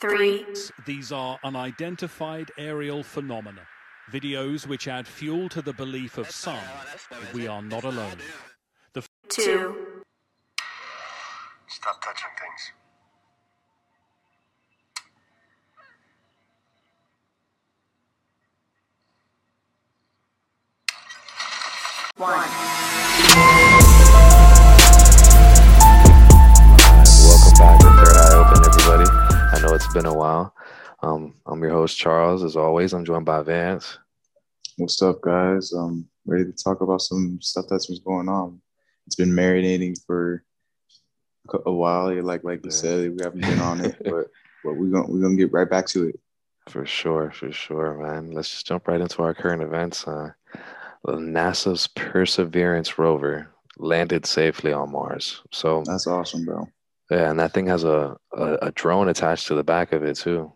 three, These are unidentified aerial phenomena, videos which add fuel to the belief of some that we are not alone. The two, Stop touching things. one. It's been a while. Um, I'm your host, Charles. As always, I'm joined by Vance. What's up, guys? Um, ready to talk about some stuff that's been going on. It's been marinating for a while. Like like you Yeah. said, we haven't been on it, but but we're gonna we're gonna get right back to it. For sure, for sure, man. Let's just jump right into our current events. Uh, NASA's Perseverance rover landed safely on Mars. So, That's awesome, bro. Yeah, and that thing has a, a, a drone attached to the back of it, too.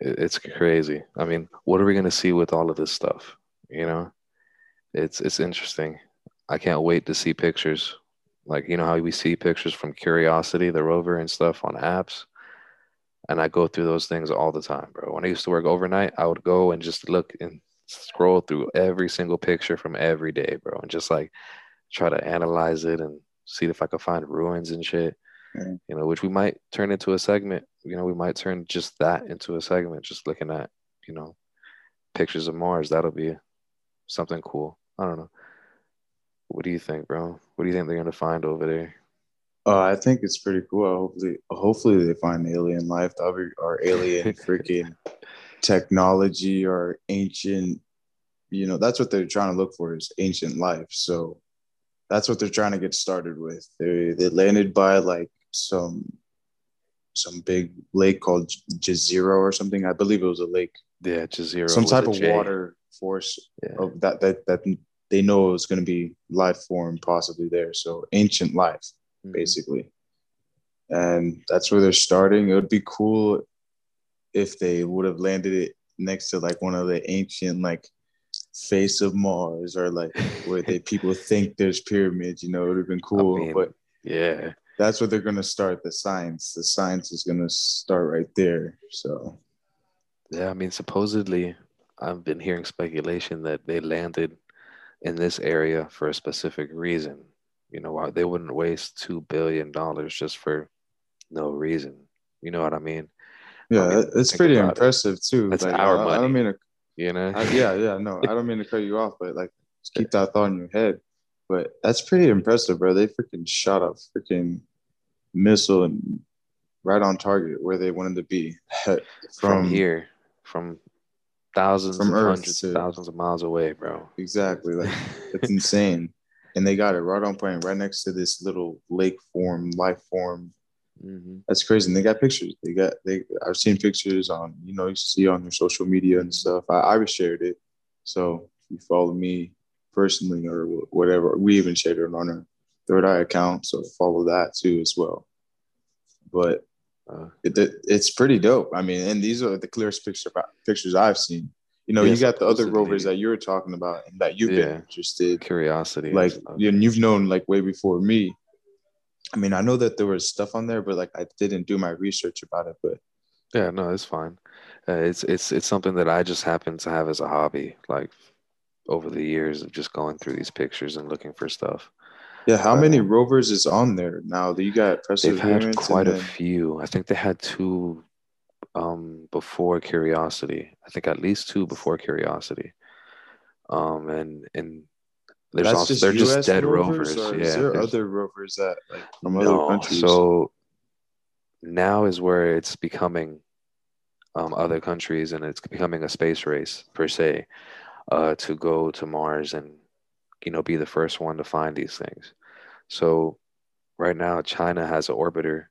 It, it's crazy. I mean, what are we going to see with all of this stuff? You know, it's it's interesting. I can't wait to see pictures. Like, you know how we see pictures from Curiosity, the rover, and stuff on apps. And I go through those things all the time, bro. When I used to work overnight, I would go and just look and scroll through every single picture from every day, bro, and just like try to analyze it and see if I could find ruins and shit. You know, which we might turn into a segment. You know, we might turn just that into a segment, just looking at, you know, pictures of Mars. That'll be something cool. I don't know. What do you think, bro? What do you think they're gonna find over there? Uh, I think it's pretty cool. Hopefully, hopefully they find alien life, or, or alien freaking technology, or ancient. You know, that's what they're trying to look for is ancient life. So that's what they're trying to get started with. They they landed by like some some big lake called Jezero or something. I believe it was a lake, Yeah, Jazeera. some type of J. water force Yeah. of that that that they know is going to be life form possibly there. So ancient life Mhm. basically. And that's where they're starting. It would be cool if they would have landed it next to like one of the ancient like face of Mars or like where they people think there's pyramids, you know, it would have been cool. mean, but Yeah. That's where they're gonna start the science. The science is gonna start right there. So Yeah, I mean, supposedly, I've been hearing speculation that they landed in this area for a specific reason. You know, why they wouldn't waste two billion dollars just for no reason. You know what I mean? yeah, I mean, it's pretty about it. impressive too. That's Like, our I, I don't mean to You know? I, yeah, yeah, no, I don't mean to cut you off, but like, keep that thought in your head. But that's pretty impressive, bro. They freaking shot a freaking missile and right on target where they wanted to be from, from, here, from thousands From of Earth hundreds to- of thousands of miles away, bro. Exactly, like it's insane, and they got it right on point, right next to this little lake form, life form. hmm That's crazy. And they got pictures. They got they. I've seen pictures on you know you see on their social media and stuff. I, I shared it. So if you follow me personally or whatever, we even shared it on our third eye account. So follow that too as well. But Uh, it, it, it's pretty dope. I mean, and these are the clearest picture, pictures I've seen. You know, Yeah, you got the other rovers that you were talking about and that you've Yeah. been interested curiosity. like you and you've known like way before me. I mean, I know that there was stuff on there, but like I didn't do my research about it. But Yeah, no, it's fine. Uh, it's it's it's something that I just happen to have as a hobby, like over the years of just going through these pictures and looking for stuff. Yeah, how Uh, many rovers is on there now? That you got They've had quite and a then- few. I think they had two um before Curiosity. I think at least two before Curiosity. Um and and there's That's also just they're US just dead rovers, rovers. Yeah. is there other rovers that like from other No, countries? so now is where it's becoming um, other countries and it's becoming a space race per se uh, to go to Mars and you know be the first one to find these things. So right now China has an orbiter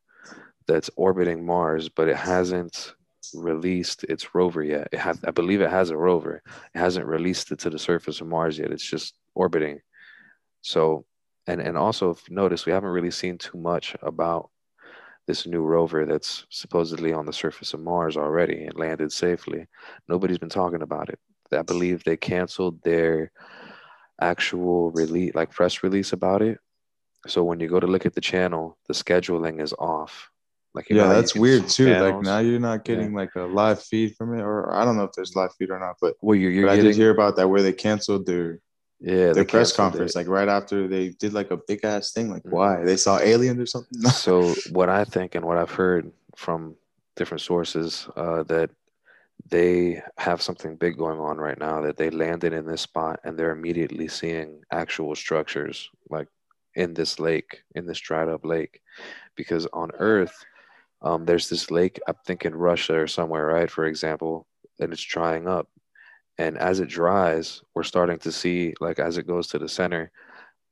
that's orbiting Mars, but it hasn't released its rover yet. It I believe it has a rover. It hasn't released it to the surface of Mars yet. It's just orbiting. So and and also if you notice we haven't really seen too much about this new rover that's supposedly on the surface of Mars already and landed safely. Nobody's been talking about it. I believe they canceled their actual release, like press release about it. So when you go to look at the channel, the scheduling is off. Like you know yeah, that's weird too. Like now you're not getting like a live feed from it, or I don't know if there's live feed or not, but, well, you're, you're but I did hear about that where they canceled their yeah their press conference it. like right after they did like a big ass thing. Like Mhm. why they saw aliens or something? so what I think and what I've heard from different sources uh, that they have something big going on right now that they landed in this spot and they're immediately seeing actual structures like in this lake in this dried up lake because on earth um, there's this lake i think in russia or somewhere right for example and it's drying up. And as it dries we're starting to see like as it goes to the center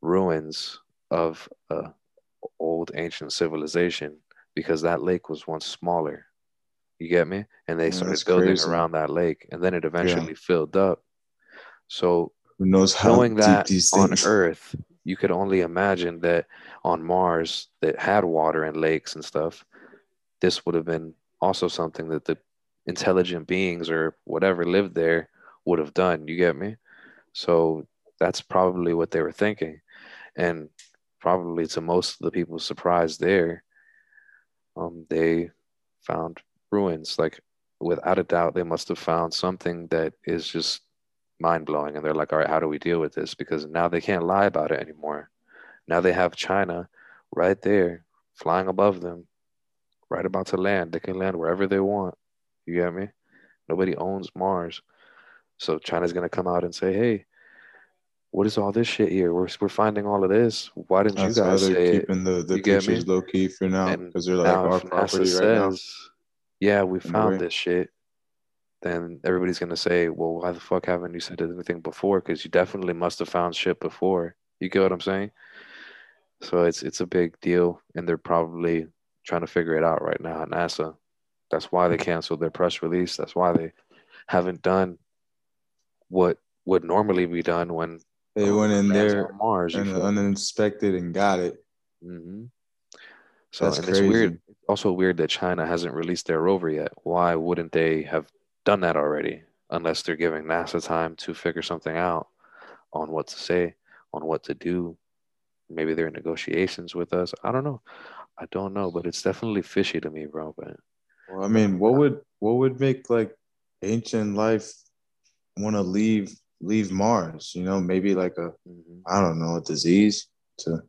ruins of a old ancient civilization because that lake was once smaller. You get me? And they Yeah, started building crazy. around that lake and then it eventually filled up. So Who knows how knowing deep that these on earth you could only imagine that on mars that had water and lakes and stuff this would have been also something that the intelligent beings or whatever lived there would have done. You get me? So that's probably what they were thinking. And probably to most of the people's surprise there um, they found ruins. Like without a doubt they must have found something that is just mind-blowing and they're like all right how do we deal with this? Because now they can't lie about it anymore. Now they have china right there flying above them right about to land. They can land wherever they want. You get me? Nobody owns mars. So china's going to come out and say hey what is all this shit here? We're, we're finding all of this. Why didn't That's you how guys they're say it? keeping the, the You pictures low key for now because they're like our NASA property right says, yeah, we found this shit, then everybody's gonna say, well, why the fuck haven't you said anything before? Because you definitely must have found shit before. You get what I'm saying? So it's it's a big deal, and they're probably trying to figure it out right now at NASA. That's why they canceled their press release. That's why they haven't done what would normally be done when. They um, went in there on Mars. And uninspected and got it. hmm So That's and it's weird. also weird that China hasn't released their rover yet. Why wouldn't they have done that already? Unless they're giving NASA time to figure something out on what to say, on what to do. Maybe they're in negotiations with us. I don't know. I don't know, but it's definitely fishy to me, bro. But Well, I mean, what would what would make like ancient life want to leave leave Mars? You know, maybe like a mhm. I don't know a disease to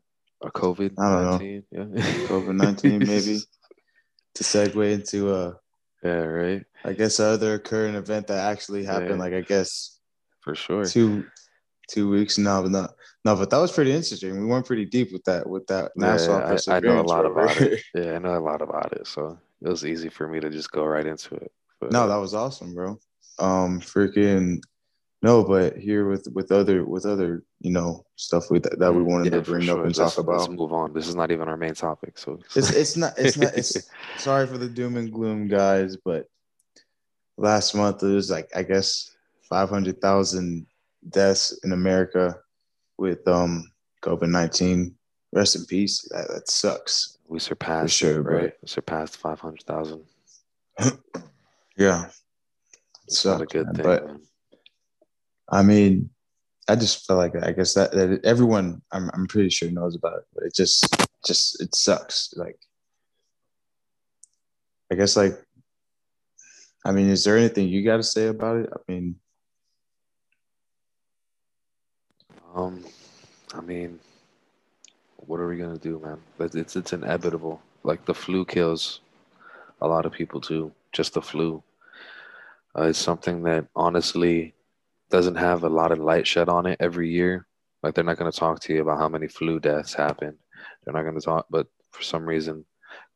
a COVID I don't know. nineteen, yeah, COVID-19 maybe. to segue into a yeah, right, I guess other current event that actually happened. Yeah. Like I guess for sure. two two weeks now, but no, no, but that was pretty interesting. We went pretty deep with that with that Yeah, I, I know a lot about it. Yeah, I know a lot about it, so it was easy for me to just go right into it. But, no, that was awesome, bro. Um, freaking no, but here with with other with other you know stuff we that, that we wanted Yeah, to bring up and Let's- talk Let's move on. This is not even our main topic, so It's it's not it's not it's sorry for the doom and gloom, guys, but last month it was like I guess five hundred thousand deaths in America with um COVID nineteen. Rest in peace. That that sucks. we surpassed sure, right? We surpassed five hundred thousand. Yeah, It's not a good man. thing. But man. I mean, I just feel like I guess that, that everyone I'm I'm pretty sure knows about it, but it just just it sucks. Like I guess like I mean, is there anything you got to say about it? I mean, Um, I mean, what are we gonna do, man? It's it's inevitable. Like the flu kills a lot of people too. Just the flu. Uh, it's something that honestly doesn't have a lot of light shed on it every year. Like they're not gonna talk to you about how many flu deaths happen. They're not gonna talk, but for some reason,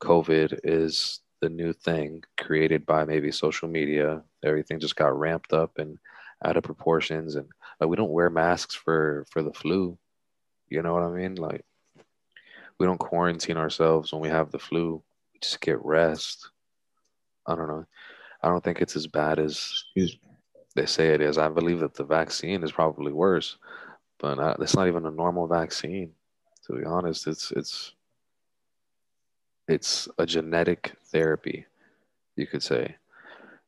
COVID is the new thing created by maybe social media. Everything just got ramped up and out of proportions, and like we don't wear masks for for the flu. You know what I mean? Like we don't quarantine ourselves when we have the flu. We just get rest. I don't know. I don't think it's as bad as excuse me. They say it is. I believe that the vaccine is probably worse, but uh, it's not even a normal vaccine. To be honest, it's it's it's a genetic therapy, you could say.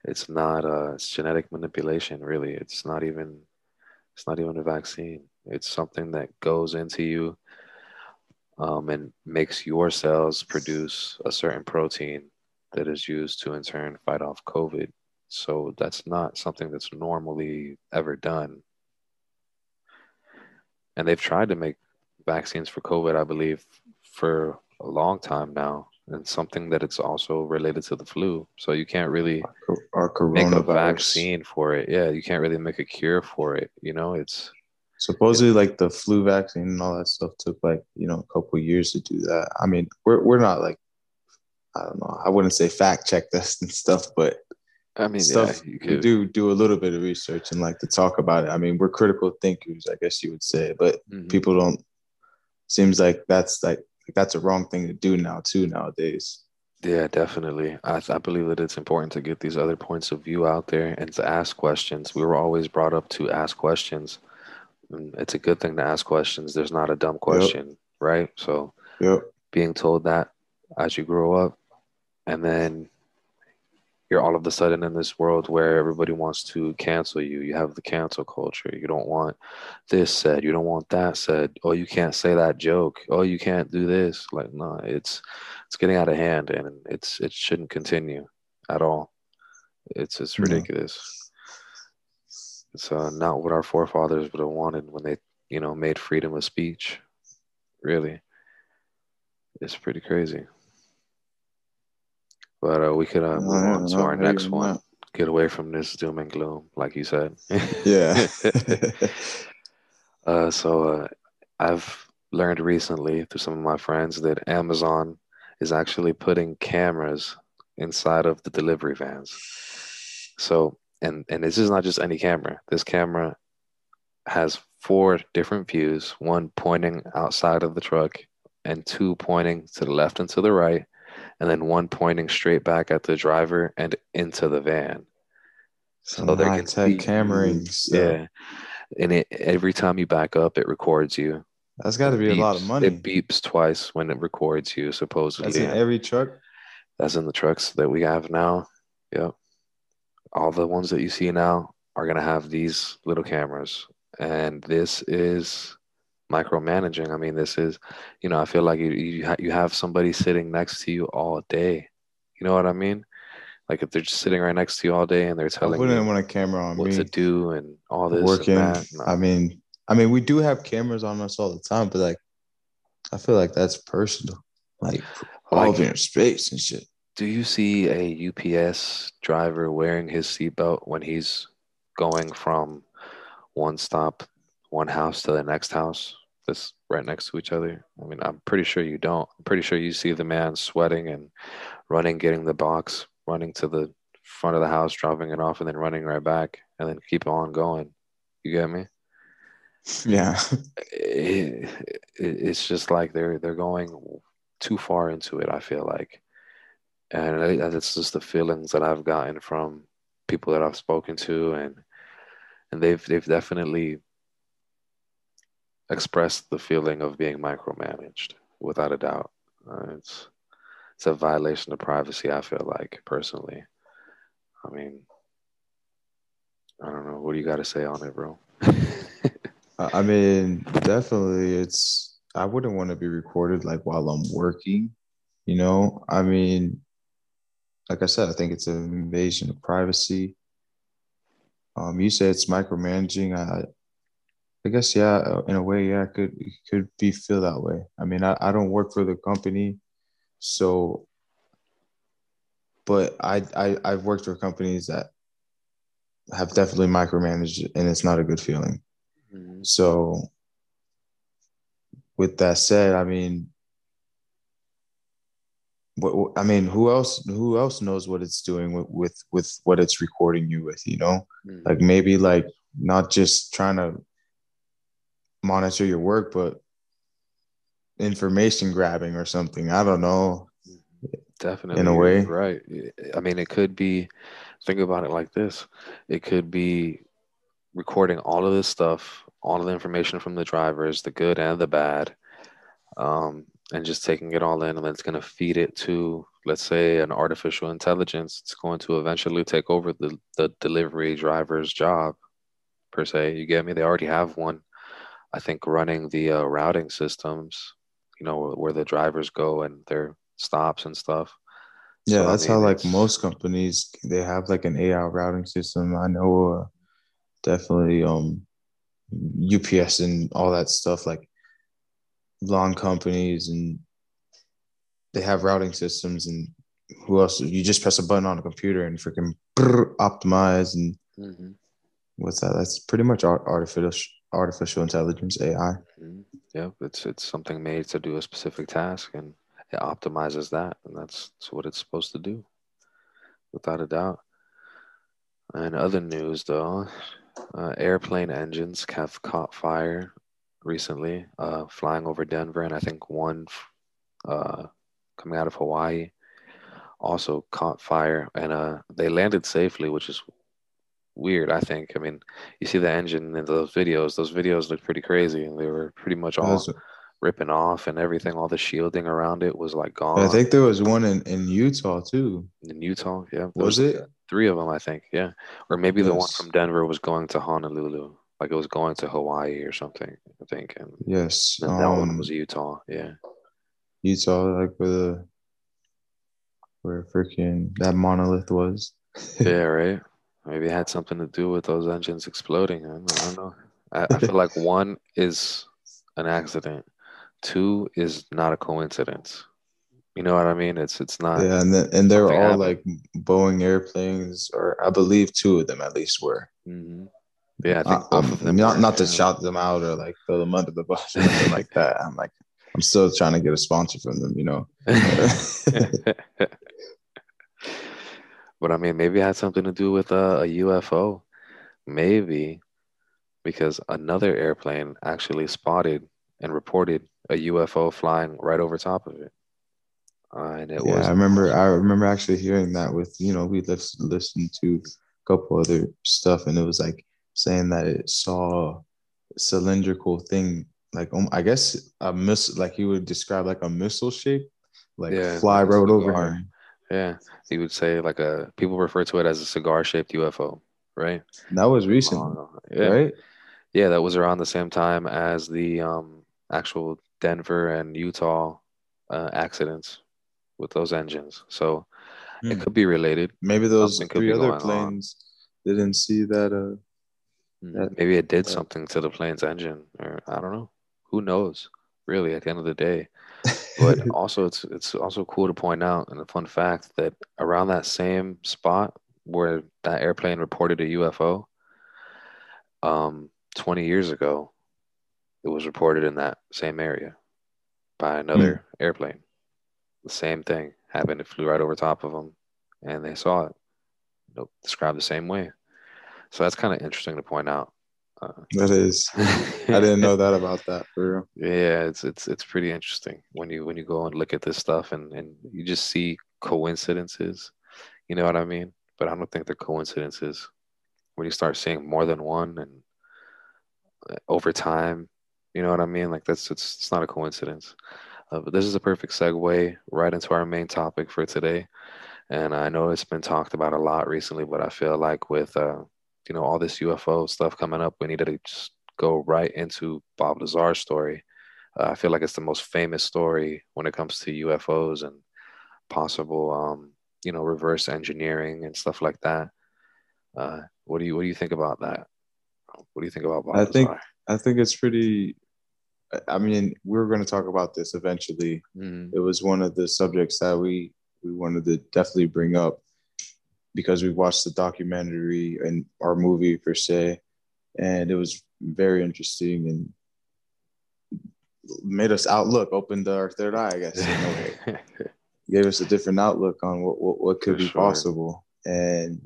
It's not a it's genetic manipulation, really. It's not even it's not even a vaccine. It's something that goes into you um, and makes your cells produce a certain protein that is used to in turn fight off COVID. So that's not something that's normally ever done. And they've tried to make vaccines for COVID, I believe, for a long time now, and something that it's also related to the flu. So you can't really Our make a vaccine for it. Yeah, you can't really make a cure for it. You know, it's Supposedly, like the flu vaccine and all that stuff took like you know a couple years to do that. I mean, we're we're not like I don't know. I wouldn't say fact check this and stuff, but I mean, stuff yeah, you do do a little bit of research and like to talk about it. I mean, we're critical thinkers, I guess you would say, but Mhm. people don't. Seems like that's like that's a wrong thing to do now too nowadays. Yeah, definitely. I, I believe that it's important to get these other points of view out there and to ask questions. We were always brought up to ask questions. It's a good thing to ask questions. There's not a dumb question, right? So Yep. being told that as you grow up, and then you're all of a sudden in this world where everybody wants to cancel you. You have the cancel culture. You don't want this said. You don't want that said. Oh, you can't say that joke. Oh, you can't do this. Like, no, it's it's getting out of hand, and it's it shouldn't continue at all. It's it's ridiculous. It's uh, not what our forefathers would have wanted when they, you know, made freedom of speech. Really, it's pretty crazy. But uh, we could uh, move on to No, our next one. Get away from this doom and gloom, like you said. Yeah. uh, so uh, I've learned recently through some of my friends that Amazon is actually putting cameras inside of the delivery vans. So, and and this is not just any camera. This camera has four different views: one pointing outside of the truck, and two pointing to the left and to the right, and then one pointing straight back at the driver and into the van. So high can be- cameraing. stuff. Yeah, and it every time you back up, it records you. That's got to be a lot of money. It beeps twice when it records you, supposedly. That's in every truck. That's in the trucks that we have now. Yep. All the ones that you see now are going to have these little cameras. And this is micromanaging. I mean, this is, you know, I feel like you, you, ha- you have somebody sitting next to you all day. You know what I mean? Like if they're just sitting right next to you all day and they're I telling wouldn't you want a camera on what me to do and all this working. No. I mean, I mean, we do have cameras on us all the time, but like, I feel like that's personal, like all Like- of your space and shit. Do you see a UPS driver wearing his seatbelt when he's going from one stop, one house to the next house that's right next to each other? I mean, I'm pretty sure you don't. I'm pretty sure you see the man sweating and running, getting the box, running to the front of the house, dropping it off, and then running right back, and then keep on going. You get me? Yeah, it, it, it's just like they're they're going too far into it. I feel like, and I- that's just the feelings that I've gotten from people that I've spoken to, and and they've they've definitely expressed the feeling of being micromanaged without a doubt. Uh, it's it's a violation of privacy. I feel like personally. I mean, I don't know. What do you got to say on it, bro? I mean, definitely, it's. I wouldn't want to be recorded like while I'm working. You know, I mean, like I said, I think it's an invasion of privacy. Um, you said it's micromanaging. I, I guess yeah, uh, in a way, yeah, it could it could be feel that way. I mean, I, I don't work for the company, so. But I I I've worked for companies that have definitely micromanaged, and it's not a good feeling. Mhm. So, with that said, I mean, what, I mean, who else? Who else knows what it's doing with with with what it's recording you with? You know, Mhm. like maybe like not just trying to monitor your work, but information grabbing or something. I don't know. Definitely. in a way. Right. I mean, it could be, think about it like this it could be recording all of this stuff, all of the information from the drivers, the good and the bad, um, and just taking it all in. And then it's going to feed it to, let's say, an artificial intelligence. It's going to eventually take over the, the delivery driver's job, per se. You get me? They already have one, I think, running the uh, routing systems. you know, where, the drivers go and their stops and stuff. Yeah, So, I that's how like most companies they have like an AI routing system. I know uh, definitely um UPS and all that stuff like lawn companies and they have routing systems and who else you just press a button on a computer and freaking brrr, optimize and Mhm. what's that? That's pretty much art- artificial artificial intelligence AI. Mhm. Yep, it's it's something made to do a specific task, and it optimizes that, and that's, that's what it's supposed to do, without a doubt. And other news, though, uh, airplane engines have caught fire recently, uh, flying over Denver, and I think one uh, coming out of Hawaii also caught fire, and uh, they landed safely, which is weird. I think. I mean, you see the engine in those videos; those videos look pretty crazy, and they were pretty much all That's- ripping off and everything. All the shielding around it was like gone. I think there was one in, in Utah too. in Utah, yeah, Was it? three of them? I think, yeah, or maybe the one from Denver was going to Honolulu, like it was going to Hawaii or something. I think, and Yes. then that one um, was Utah. Yeah, Utah, like where the where freaking that monolith was. yeah, right. Maybe it had something to do with those engines exploding. I don't, I don't know. I, I feel like one is an accident, two is not a coincidence. You know what I mean? It's it's not. yeah, and then, and they're all happened. like Boeing airplanes, or I believe two of them at least were. Mhm. Yeah, I think I- both I'm- of them. not not to shout them out or like throw them under the bus or anything like that. I'm like, I'm still trying to get a sponsor from them, you know. but I mean, maybe it had something to do with uh, a UFO. Maybe because another airplane actually spotted and reported a UFO flying right over top of it. Uh, and it yeah, was I remember. I remember actually hearing that with you know we lis- listened to a couple other stuff, and it was like saying that it saw a cylindrical thing, like um, I guess a miss, like he would describe like a missile shape, like Yeah, fly right over. Yeah. He would say like a people refer to it as a cigar-shaped UFO, right? That was recent, Uh, yeah, right? yeah. That was around the same time as the um, actual Denver and Utah uh, accidents with those engines. So it Hmm. could be related. Maybe those Something could three be other going on. planes didn't see that. Uh, That- Maybe it did yeah. something to the plane's engine, or I don't know. Who knows? Really, at the end of the day. But also, it's it's also cool to point out, and a fun fact that around that same spot where that airplane reported a UFO, um, 20 years ago, it was reported in that same area by another Hmm. airplane. The same thing happened. It flew right over top of them, and they saw it. Nope, described the same way. So that's kind of interesting to point out. That is, I didn't know that about that for real. yeah, it's it's it's pretty interesting when you when you go and look at this stuff and and you just see coincidences. You know what I mean? But I don't think they're coincidences. When you start seeing more than one and uh, over time, you know what I mean? Like that's it's it's not a coincidence. Uh, but this is a perfect segue right into our main topic for today. And I know it's been talked about a lot recently, but I feel like with uh, you know all this UFO stuff coming up, we needed to just go right into Bob Lazar's story. Uh, I feel like it's the most famous story when it comes to UFOs and possible, um, you know, reverse engineering and stuff like that. Uh, what do you what do you think about that? What do you think about Bob I think- I think it's pretty. I mean, we are going to talk about this eventually. Mhm. It was one of the subjects that we we wanted to definitely bring up because we watched the documentary and our movie per se, and it was very interesting and made us outlook, opened our third eye, I guess. in a way. gave us a different outlook on what what, what could For be sure. possible, and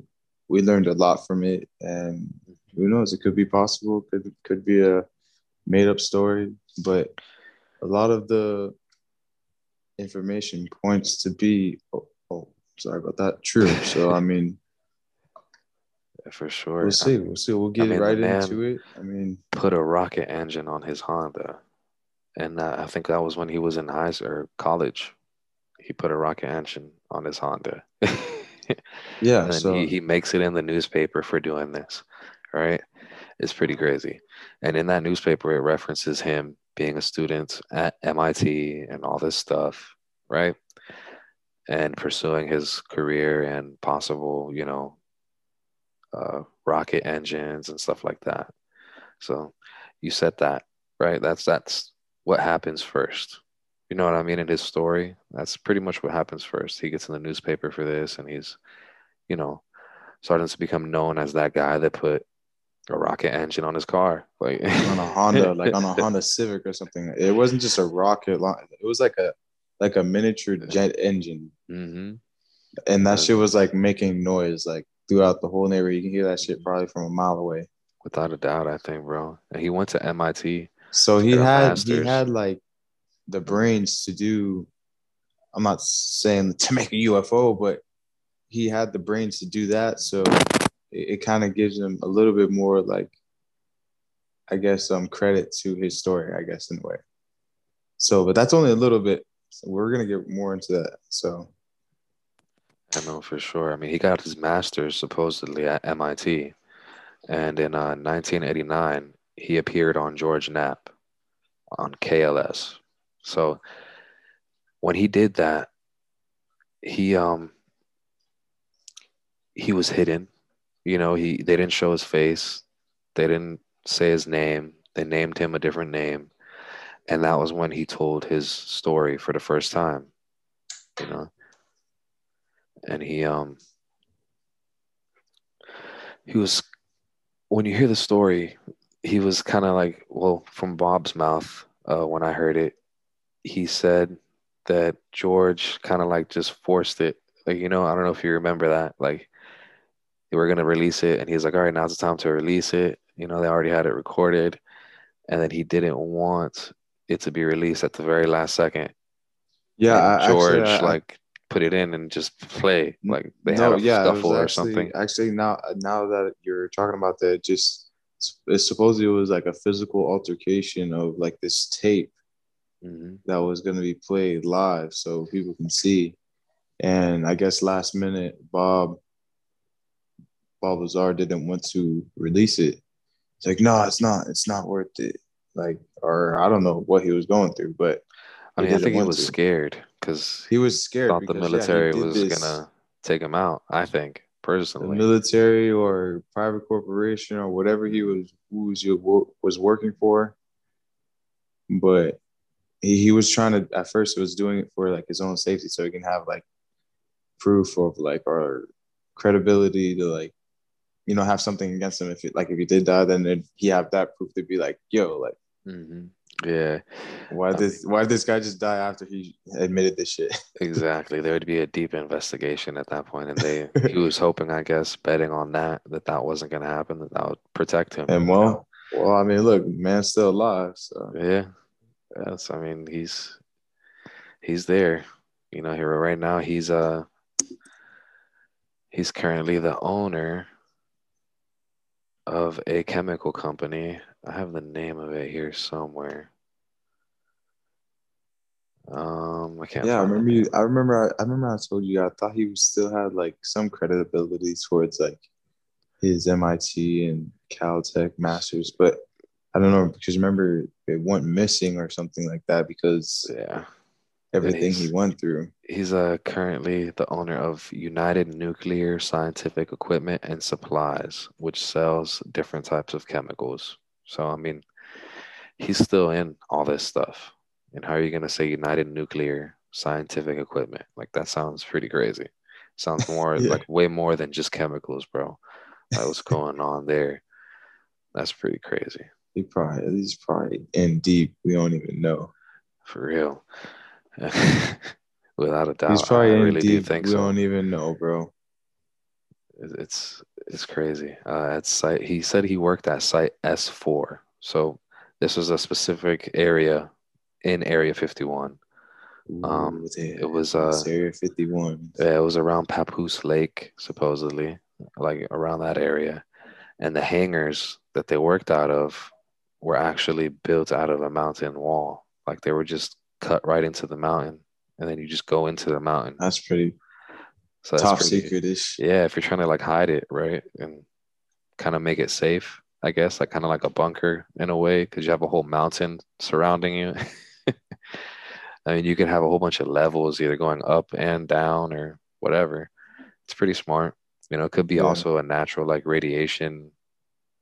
we learned a lot from it. And who knows, it could be possible. Could could be a made up story, but a lot of the information points to be. Sorry about that. True. So I mean, For sure. we'll see. We'll see. We'll get mean, right into it. I mean, put a rocket engine on his Honda, and uh, I think that was when he was in high school or college. He put a rocket engine on his Honda. yeah. and So he, he makes it in the newspaper for doing this, right? It's pretty crazy. And in that newspaper, it references him being a student at MIT and all this stuff, right? And pursuing his career and possible, you know, uh, rocket engines and stuff like that. So you said that, right? That's that's what happens first. You know what I mean? In his story, that's pretty much what happens first. He gets in the newspaper for this, and he's, you know, starting to become known as that guy that put a rocket engine on his car, like on a Honda, like on a Honda Civic or something. It wasn't just a rocket. It was like a like a miniature jet engine, hmm and that shit was like making noise like throughout the whole neighborhood. You can hear that shit probably from a mile away. Without a doubt, I think, bro. And he went to MIT. So he had master's. he had like the brains to do. I'm not saying to make a UFO, but he had the brains to do that. So it, it kind of gives him a little bit more like, I guess, um, credit to his story. I guess in a way. So, but that's only a little bit. So we're gonna get more into that. So I know for sure. I mean, he got his master's supposedly at MIT, and in uh, 1989, he appeared on George Knapp on KLAS. So when he did that, he um he was hidden. You know, he they didn't show his face, they didn't say his name. They named him a different name, and that was when he told his story for the first time. You know and he um he was when you hear the story he was kind of like well from bob's mouth uh, when i heard it he said that george kind of like just forced it like you know i don't know if you remember that like they were going to release it and he's like all right now's the time to release it you know they already had it recorded and then he didn't want it to be released at the very last second yeah, I, george actually, I- like put it in and just play like they no, had a yeah, it scuffle or something Actually, now now that you're talking about that, just it's supposedly it was like a physical altercation of like this tape hmm that was going to be played live so people can see. And I guess last minute, Bob Bob Lazar didn't want to release it. It's like, no, it's not. It's not worth it. Like, or I don't know what he was going through, but i mean i think he was to. scared because he was scared. thought the because, yeah, he military did was this- gonna take him out i think the personally military or private corporation or whatever he was who was was working for. But he, he was trying to at first he was doing it for like his own safety so he can have like proof of like our credibility to like you know have something against him if it like if he did die then then he have that proof to be like yo like hmm yeah why did this why did this guy just die after he admitted this shit exactly there would be a deep investigation at that point and they he was hoping i guess betting on that that that wasn't gonna happen that that would protect him and you know? well well I mean look man's still alive so Yeah. Yes, I mean he's he's there. You know, here right now he's uh he's currently the owner of a chemical company. I have the name of it here somewhere. Um, I can't Yeah, I remember you. I remember. I, I remember. I told you. I thought he was still had like some credibility towards like his MIT and Caltech masters, but I don't know because remember it went missing or something like that because Yeah. everything he went through. He's uh, currently the owner of United Nuclear Scientific Equipment and Supplies, which sells different types of chemicals. So, I mean, he's still in all this stuff. And how are you going to say United Nuclear Scientific Equipment? Like, that sounds pretty crazy. Sounds more Yeah. like way more than just chemicals, bro. Like, what's going on there? That's pretty crazy. He probably he's probably in deep. We don't even know. For real. Without a doubt. he's probably I in really do deep. think we so. don't even know, bro. It's it's crazy. Uh, at site, he said he worked at site S4. So this was a specific area in Area 51. Um, Ooh, it was, uh, Area Fifty One. Yeah, it was around Papoose Lake, supposedly, like around that area. And the hangars that they worked out of were actually built out of a mountain wall. Like they were just cut right into the mountain, and then you just go into the mountain. That's pretty So top secret ish. Yeah, if you're trying to like hide it, right, and kind of make it safe, I guess, like kind of like a bunker in a way, because you have a whole mountain surrounding you. I mean, you can have a whole bunch of levels, either going up and down or whatever. It's pretty smart. You know, it could be Yeah. also a natural like radiation,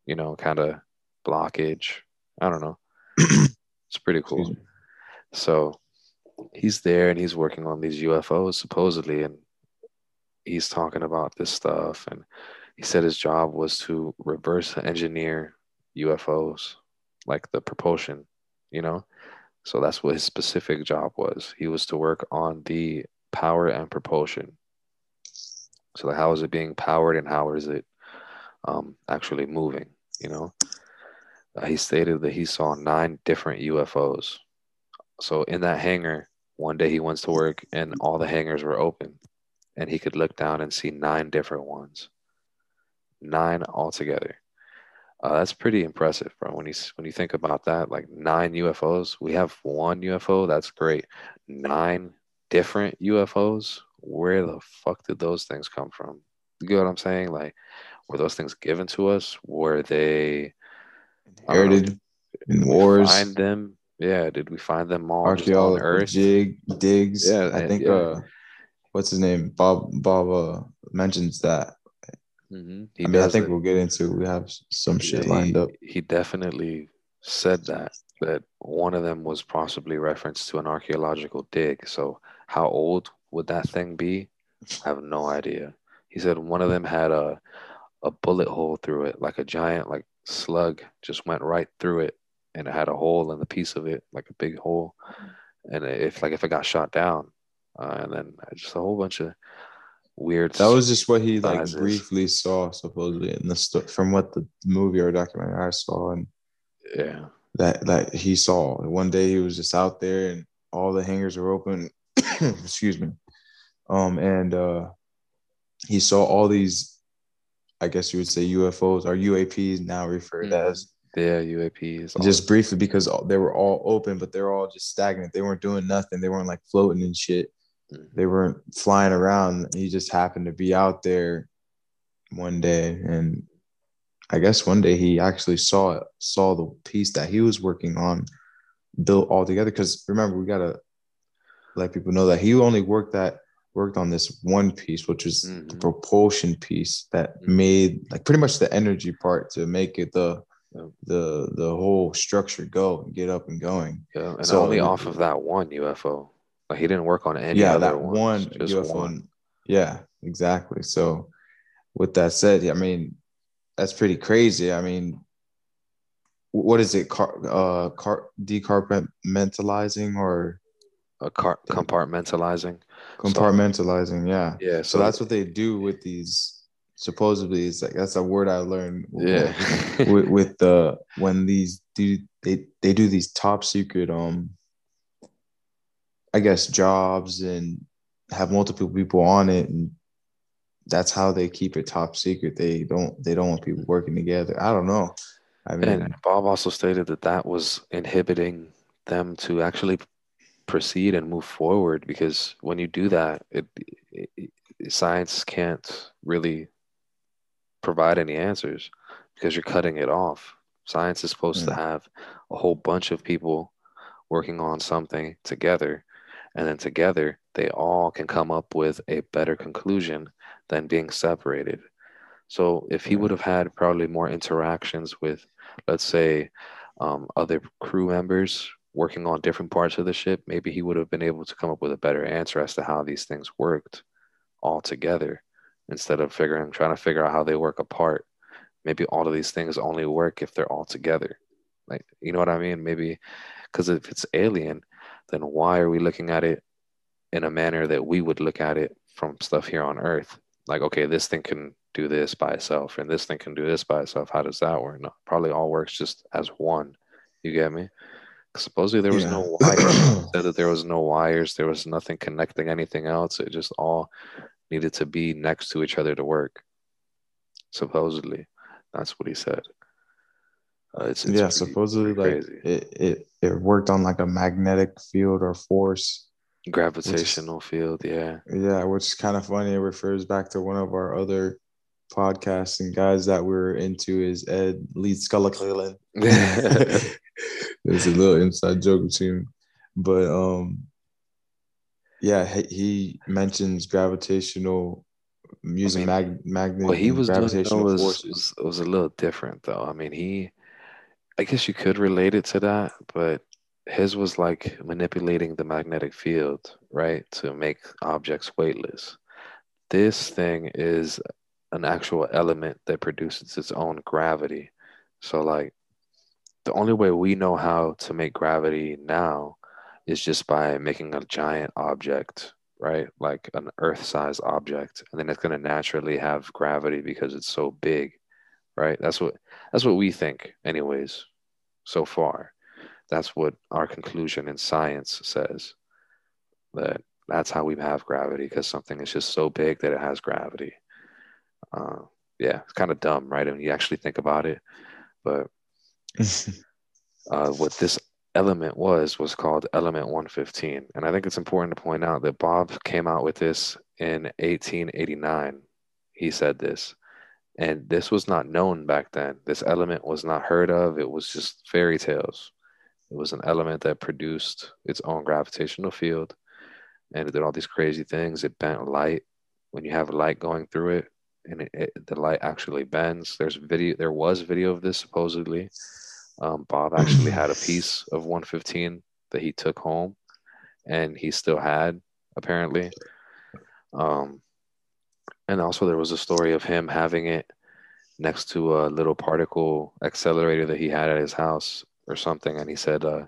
you know, kind of blockage. I don't know. It's pretty cool. So he's there and he's working on these UFOs supposedly, and he's talking about this stuff. And he said his job was to reverse engineer UFOs, like the propulsion, you know? So that's what his specific job was. He was to work on the power and propulsion. So how is it being powered and how is it um, actually moving, you know? Uh, he stated that he saw nine different UFOs. So in that hangar, one day he went to work and all the hangars were open and he could look down and see nine different ones. Nine altogether. Uh, that's pretty impressive, bro. When you when you think about that, like nine UFOs, we have one UFO. That's great. Nine different UFOs. Where the fuck did those things come from? You get what I'm saying? Like, were those things given to us? Were they I don't know. In wars, Find them? Yeah. Did we find them all just on archaeological Earth? jig digs. Yeah, I think yeah. uh, what's his name? Bob Bob uh, mentions that. Mhm. I mean, I think it. we'll get into. We have some shit Yeah, lined he, up. He definitely said that that one of them was possibly reference to an archaeological dig. So how old would that thing be? I have no idea. He said one of them had a a bullet hole through it, like a giant like slug just went right through it, and it had a hole in the piece of it, like a big hole. And if like if it got shot down, uh, and then just a whole bunch of weird. That was just what he like sizes. briefly saw, supposedly in the sto- from what the movie or documentary I saw, and yeah. that that he saw. One day he was just out there, and all the hangars were open. Excuse me. Um, and uh, he saw all these, I guess you would say UFOs or UAPs now referred Mhm. as. Yeah, UAPs. Just briefly because they were all open, but they're all just stagnant. They weren't doing nothing. They weren't like floating and shit. They weren't flying around. He just happened to be out there one day, and I guess one day he actually saw it, saw the piece that he was working on built all together. Because remember, we gotta let people know that he only worked that worked on this one piece, which was the Mhm. propulsion piece that Mhm. made like pretty much the energy part to make it the Yeah. the the whole structure go and get up and going. Yeah, and So- only off of that one UFO. Like he didn't work on any yeah, other that ones, one UFO. one. Yeah, exactly. So, with that said, I mean, that's pretty crazy. I mean, what is it? Car, uh, car decompartmentalizing or A car- compartmentalizing. compartmentalizing? Yeah. Yeah, So that's what they do with these. Supposedly, it's like that's a word I learned. yeah. with, with the when these do they they do these top secret um I guess jobs and have multiple people on it and that's how they keep it top secret. They don't they don't want people working together. I don't know. I mean and Bob also stated that that was inhibiting them to actually proceed and move forward because when you do that, it, it, it- science can't really provide any answers because you're cutting it off. Science is supposed to hmm. have a whole bunch of people working on something together, and then together they all can come up with a better conclusion than being separated. So if he would have had probably more interactions with, let's say, um, other crew members working on different parts of the ship, maybe he would have been able to come up with a better answer as to how these things worked all together instead of figuring trying to figure out how they work apart. Maybe all of these things only work if they're all together. Like, you know what I mean? Maybe because if it's alien, then why are we looking at it in a manner that we would look at it from stuff here on Earth? Like, okay, this thing can do this by itself, and this thing can do this by itself. How does that work? No, probably all works just as one. You get me? supposedly there was Yeah. no wires. said that there was no wires. There was nothing connecting anything else. It just all needed to be next to each other to work. Supposedly, that's what he said. Uh, it's, it's yeah, pretty- supposedly pretty like it, it it worked on like a magnetic field or force. gravitational field. Yeah, Yeah, which is kind of funny. It refers back to one of our other podcasts and guys that we're into is Ed Lee Scullacleland. There's a little inside joke between, him. but um, yeah, he, he mentions gravitational using I mean, mag, magnet. what he was doing was, forces. was was a little different though. I mean, he, I guess you could relate it to that, but his was like manipulating the magnetic field, right, to make objects weightless. This thing is an actual element that produces its own gravity. So like the only way we know how to make gravity now is just by making a giant object, right? Like an Earth-sized object, and then it's going to naturally have gravity because it's so big, right? That's what that's what we think, anyways. So far, that's what our conclusion in science says. That that's how we have gravity because something is just so big that it has gravity. Uh, yeah, it's kind of dumb, right? When you actually think about it, but uh, what this element was was called element 115 and i think it's important to point out that bob came out with this in 1889 he said this and this was not known back then. This element was not heard of. It was just fairy tales. It was an element that produced its own gravitational field and it did all these crazy things. It bent light. When you have light going through it and it, it, the light actually bends. There's video there was video of this supposedly. Um, Bob actually had a piece of 115 that he took home, and he still had apparently. Um, and also there was a story of him having it next to a little particle accelerator that he had at his house or something, and he said uh,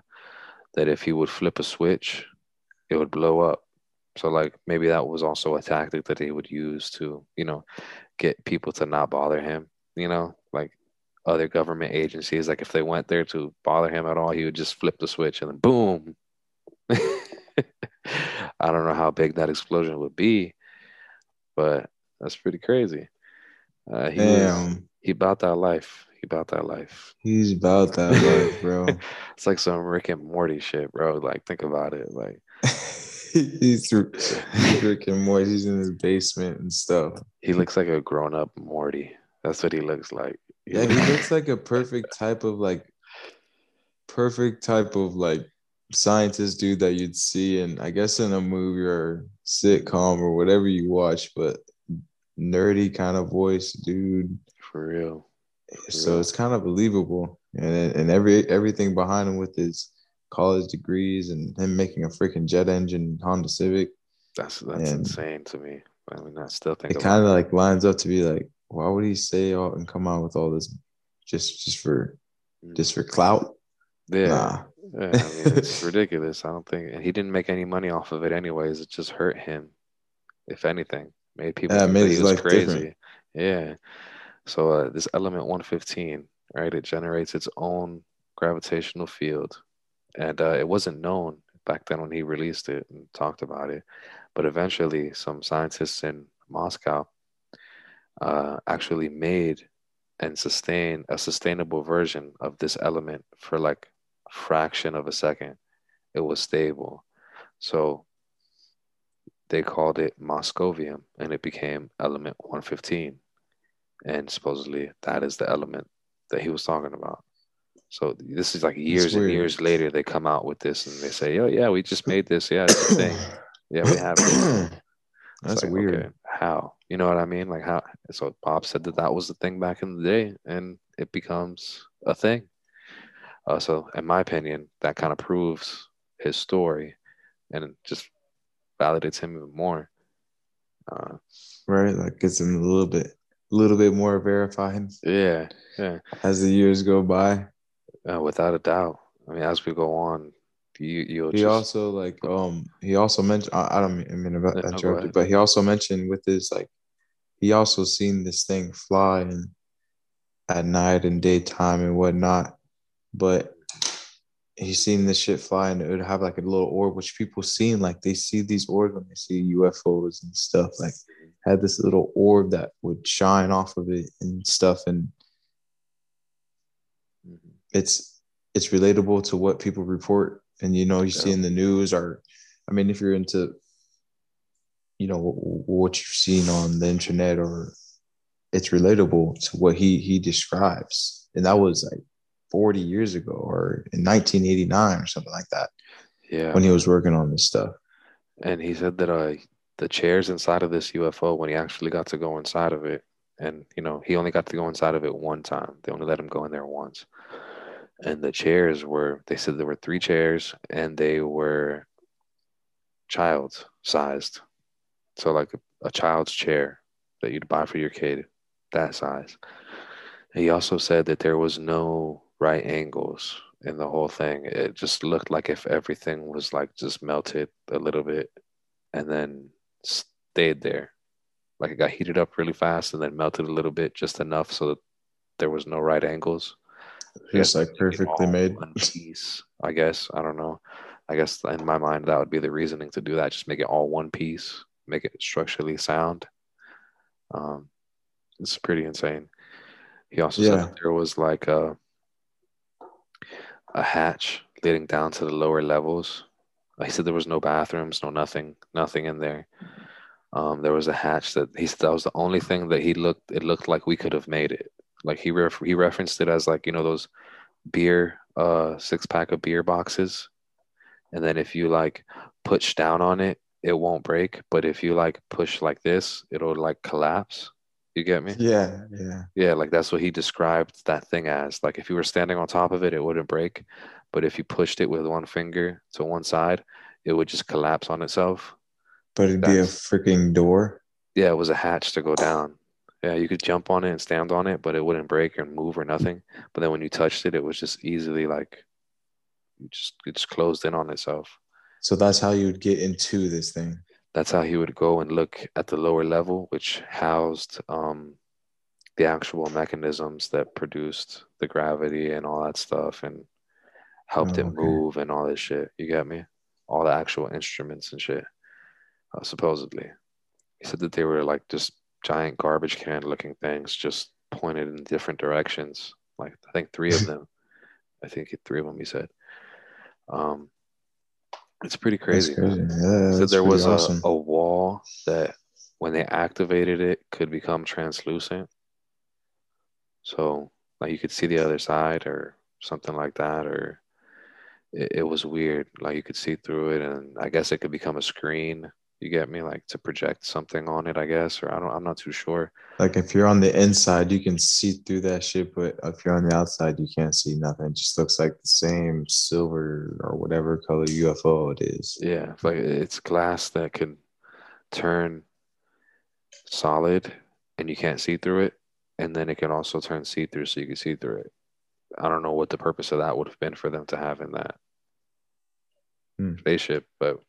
that if he would flip a switch, it would blow up. So like maybe that was also a tactic that he would use to you know get people to not bother him. You know, like other government agencies. Like if they went there to bother him at all, he would just flip the switch and then boom. I don't know how big that explosion would be, but that's pretty crazy. Uh, he was, Damn, he about that life. He about that life. he's about that life, bro. It's like some Rick and Morty shit, bro. Like think about it. Like he's through Rick and Morty. He's in his basement and stuff. he looks like a grown up Morty. That's what he looks like. Yeah, he looks- looks like a perfect type of like perfect type of like scientist dude that you'd see in I guess in a movie or sitcom or whatever you watch, but nerdy kind of voice, dude. for real. So Yeah. it's kind of believable. And and every everything behind him with his college degrees and him making a freaking jet engine Honda Civic, That's that's And- insane to me. I mean, I still think it kind of like lines up to be like, why would he say all and come out with all this just just for Mm. just for clout? Yeah, Nah. yeah. I mean, it's ridiculous. I don't think, and he didn't make any money off of it, anyways. It just hurt him, if anything, made people Yeah, made he his was life crazy. different. Yeah. So uh, this element 115, right? It generates its own gravitational field, and uh, it wasn't known back then when he released it and talked about it. But eventually, some scientists in Moscow uh, actually made and sustained a sustainable version of this element for like a fraction of a second. It was stable. So they called it Moscovium and it became element 115. And supposedly that is the element that he was talking about. So this is like years and years later they come out with this and they say, "Oh yeah, we just made this. Yeah, it's a thing. Yeah, we have it." That's like, weird. okay, how? You know what I mean? Like how? So Bob said that that was the thing back in the day, and it becomes a thing. Uh, so, in my opinion, that kind of proves his story, and just validates him even more. Uh, Right? Like gets him a little bit a little bit more verified yeah, yeah, as the years go by. uh, without a doubt. I mean, as we go on, you you'll He just also like um he also mentioned I, I don't mean, I mean about no, go interrupt you, but he also mentioned with his like he also seen this thing fly and at night and daytime and whatnot, but he's seen this shit fly and it would have like a little orb which people seen like they see these orbs when they see UFOs and stuff like had this little orb that would shine off of it and stuff and Mhm. it's it's relatable to what people report and you know you see in the news or i mean if you're into you know what you've seen on the internet or it's relatable to what he he describes, and that was like 40 years ago or in 1989 or something like that Yeah. when he was working on this stuff. And he said that uh, the chairs inside of this UFO, when he actually got to go inside of it, and you know, he only got to go inside of it one time. They only let him go in there once. And the chairs were, they said there were three chairs and they were child sized. So, like a, a child's chair that you'd buy for your kid, that size. He also said that there was no right angles in the whole thing. It just looked like if everything was like just melted a little bit and then stayed there. Like it got heated up really fast and then melted a little bit, just enough so that there was no right angles. Just Yeah, like perfectly made. One piece, I guess. I don't know. I guess in my mind that would be the reasoning to do that. Just make it all one piece, make it structurally sound. Um, it's pretty insane. He also said Yeah. that there was like a a hatch leading down to the lower levels. He said there was no bathrooms, no nothing, nothing in there. Um, there was a hatch that he said that was the only thing that he looked. It looked like we could have made it. Like he ref, he referenced it as like you know those beer uh six pack of beer boxes, and then if you like push down on it, it won't break. But if you like push like this, it'll like collapse. You get me? Yeah, yeah. Yeah, like that's what he described that thing as. Like if you were standing on top of it, it wouldn't break. But if you pushed it with one finger to one side, it would just collapse on itself. But it'd be a freaking door. Yeah, it was a hatch to go down. Yeah, you could jump on it and stand on it, but it wouldn't break or move or nothing. But then when you touched it, it was just easily like just it just closed in on itself. So that's how you would get into this thing. That's how he would go and look at the lower level, which housed um, the actual mechanisms that produced the gravity and all that stuff and helped Oh, it okay. move and all this shit. You get me? All the actual instruments and shit, uh, supposedly. He said that they were like just giant garbage can looking things, just pointed in different directions. Like, I think three of them. I think three of them, he said. Um, it's pretty crazy. crazy. Yeah, So there was awesome. a, a wall that when they activated it could become translucent. So like you could see the other side or something like that, or it, it was weird. Like you could see through it and I guess it could become a screen. You get me? Like to project something on it, I guess, or I don't I'm not too sure. Like if you're on the inside, you can see through that shit, but if you're on the outside, you can't see nothing. It just looks like the same silver or whatever color UFO it is. Yeah, like it's glass that can turn solid and you can't see through it, and then it can also turn see-through so you can see through it. I don't know what the purpose of that would have been for them to have in that Hmm. spaceship, but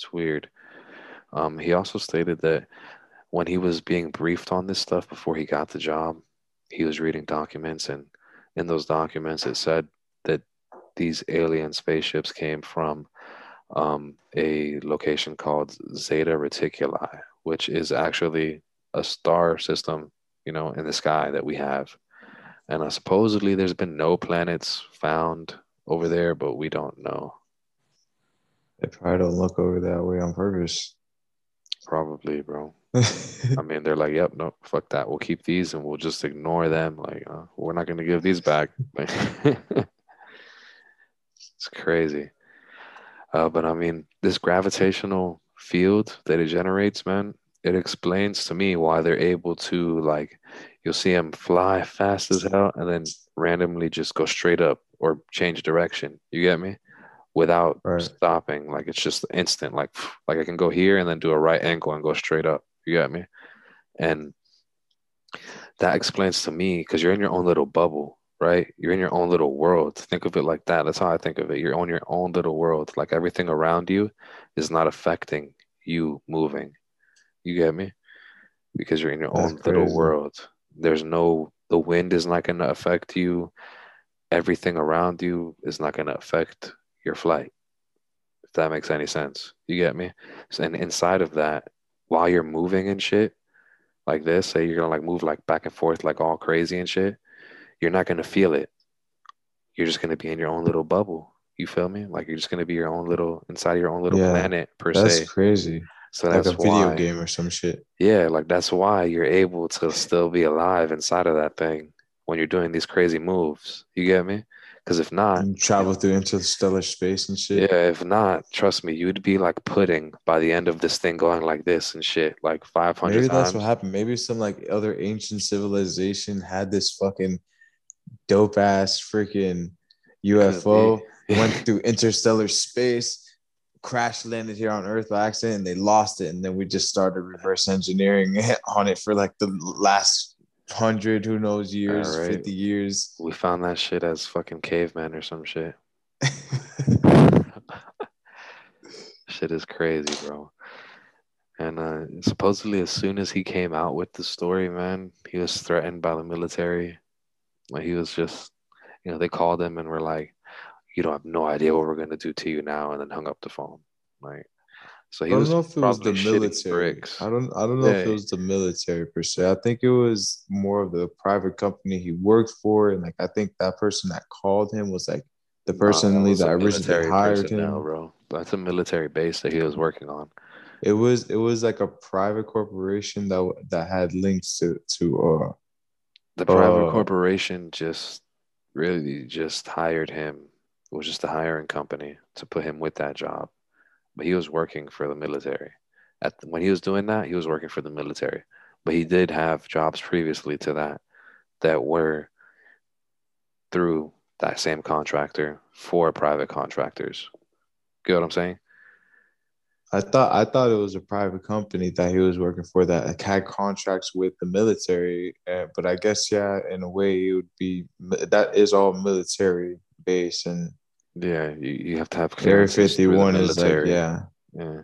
it's weird. Um, he also stated that when he was being briefed on this stuff before he got the job, he was reading documents, and in those documents it said that these alien spaceships came from um, a location called Zeta Reticuli, which is actually a star system, you know, in the sky that we have. And uh, supposedly there's been no planets found over there, but we don't know. They probably don't look over that way on purpose. Probably, bro. I mean, they're like, yep, no, fuck that. We'll keep these and we'll just ignore them. Like, uh, we're not going to give these back. it's crazy. Uh, but I mean, this gravitational field that it generates, man, it explains to me why they're able to, like, you'll see them fly fast as hell and then randomly just go straight up or change direction. You get me? Without Right. stopping. Like, it's just instant. Like, like I can go here and then do a right angle and go straight up. You got me? And that explains to me because you're in your own little bubble, right? You're in your own little world. Think of it like that. That's how I think of it. You're on your own little world. Like everything around you is not affecting you moving. You get me? Because you're in your That's own little world. There's no, the wind is not going to affect you. Everything around you is not going to affect your flight. If that makes any sense. You get me? So, and inside of that, while you're moving and shit like this, say you're gonna like move like back and forth like all crazy and shit, you're not gonna feel it. You're just gonna be in your own little bubble. You feel me? Like you're just gonna be your own little inside of your own little Yeah, planet per That's se. That's crazy. So like that's a video why, game or some shit. yeah, like that's why you're able to still be alive inside of that thing when you're doing these crazy moves. You get me? Because if not, travel through interstellar space and shit. yeah, if not, trust me, you'd be like pudding by the end of this thing going like this and shit, like 500 Maybe times. that's what happened. Maybe some like other ancient civilization had this fucking dope ass freaking UFO, went through interstellar space, crash landed here on Earth by accident, and they lost it. And then we just started reverse engineering it on it for like the last hundred, who knows, years, Alright. 50 years. We found that shit as fucking cavemen or some shit. shit is crazy, bro. And uh, supposedly, as soon as he came out with the story, man, he was threatened by the military. Like he was just, you know, they called him and were like, "You don't have no idea what we're gonna do to you now," and then hung up the phone. Like, so I don't was know if it was the military. bricks. I don't. I don't know if it was the military per se. I think it was more of the private company he worked for, and like I think that person that called him was like the person was that a originally hired him. bro. That's a military base that he was working on. It was it was like a private corporation that that had links to to uh The private Uh, corporation just really just hired him. It was just a hiring company to put him with that job. But he was working for the military. At when he was doing that, he was working for the military. But he did have jobs previously to that that were through that same contractor for private contractors. Get what I'm saying? I thought I thought it was a private company that he was working for that had contracts with the military, uh, but I guess yeah, in a way it would be that is all military base and Yeah, you, you have to have Area clearances through the 51 is like yeah. Yeah.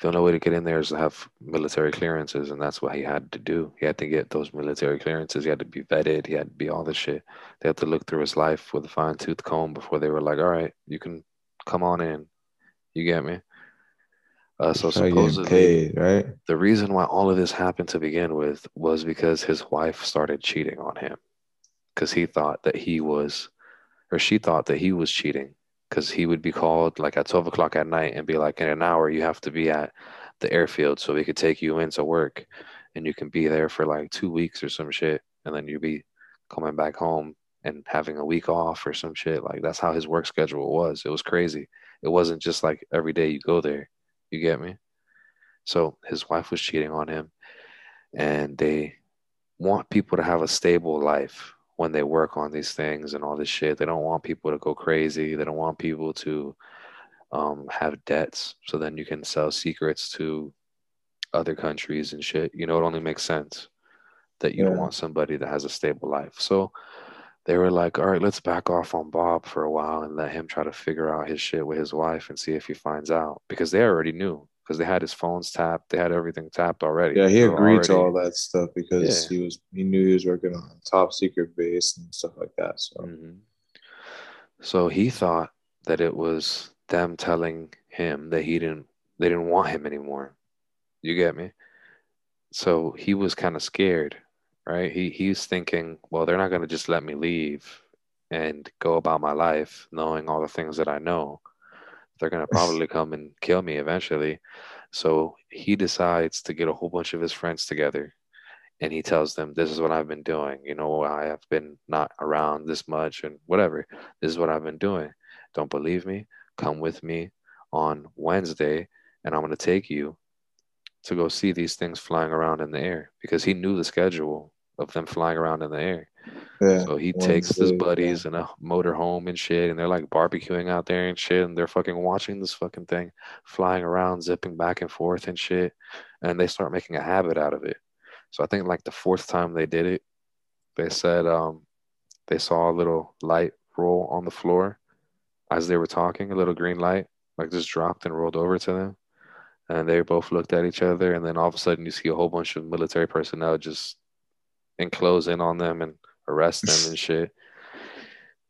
The only way to get in there is to have military clearances, and that's what he had to do. He had to get those military clearances. He had to be vetted. He had to be all this shit. They had to look through his life with a fine tooth comb before they were like, all right, you can come on in. You get me? Uh, so supposedly, paid, right? the reason why all of this happened to begin with was because his wife started cheating on him because he thought that he was, or she thought that he was cheating because he would be called like at 12 o'clock at night and be like, in an hour, you have to be at the airfield so we could take you into work and you can be there for like two weeks or some shit. And then you'd be coming back home and having a week off or some shit. Like that's how his work schedule was. It was crazy. It wasn't just like every day you go there. You get me? So his wife was cheating on him, and they want people to have a stable life when they work on these things and all this shit. They don't want people to go crazy. They don't want people to um, have debts. So then you can sell secrets to other countries and shit. You know, it only makes sense that you Yeah. want somebody that has a stable life. So they were like, all right, let's back off on Bob for a while and let him try to figure out his shit with his wife and see if he finds out because they already knew because they had his phones tapped, they had everything tapped already. Yeah, he agreed to all that stuff because Yeah. he was he knew he was working on a top secret base and stuff like that. So Mhm. So he thought that it was them telling him that he didn't they didn't want him anymore. You get me? So he was kind of scared, right? He he's thinking, well, they're not going to just let me leave and go about my life knowing all the things that I know. They're going to probably come and kill me eventually. So he decides to get a whole bunch of his friends together and he tells them, This is what I've been doing. You know, I have been not around this much and whatever. This is what I've been doing. Don't believe me? Come with me on Wednesday and I'm going to take you to go see these things flying around in the air because he knew the schedule of them flying around in the air. Yeah, So he takes his buddies in a motor home and shit, and they're like barbecuing out there and shit, and they're fucking watching this fucking thing flying around, zipping back and forth and shit, and they start making a habit out of it. So I think like the fourth time they did it, they said um, they saw a little light roll on the floor as they were talking, a little green light, like just dropped and rolled over to them. And they both looked at each other, and then all of a sudden you see a whole bunch of military personnel just enclose in on them and arrest them and shit.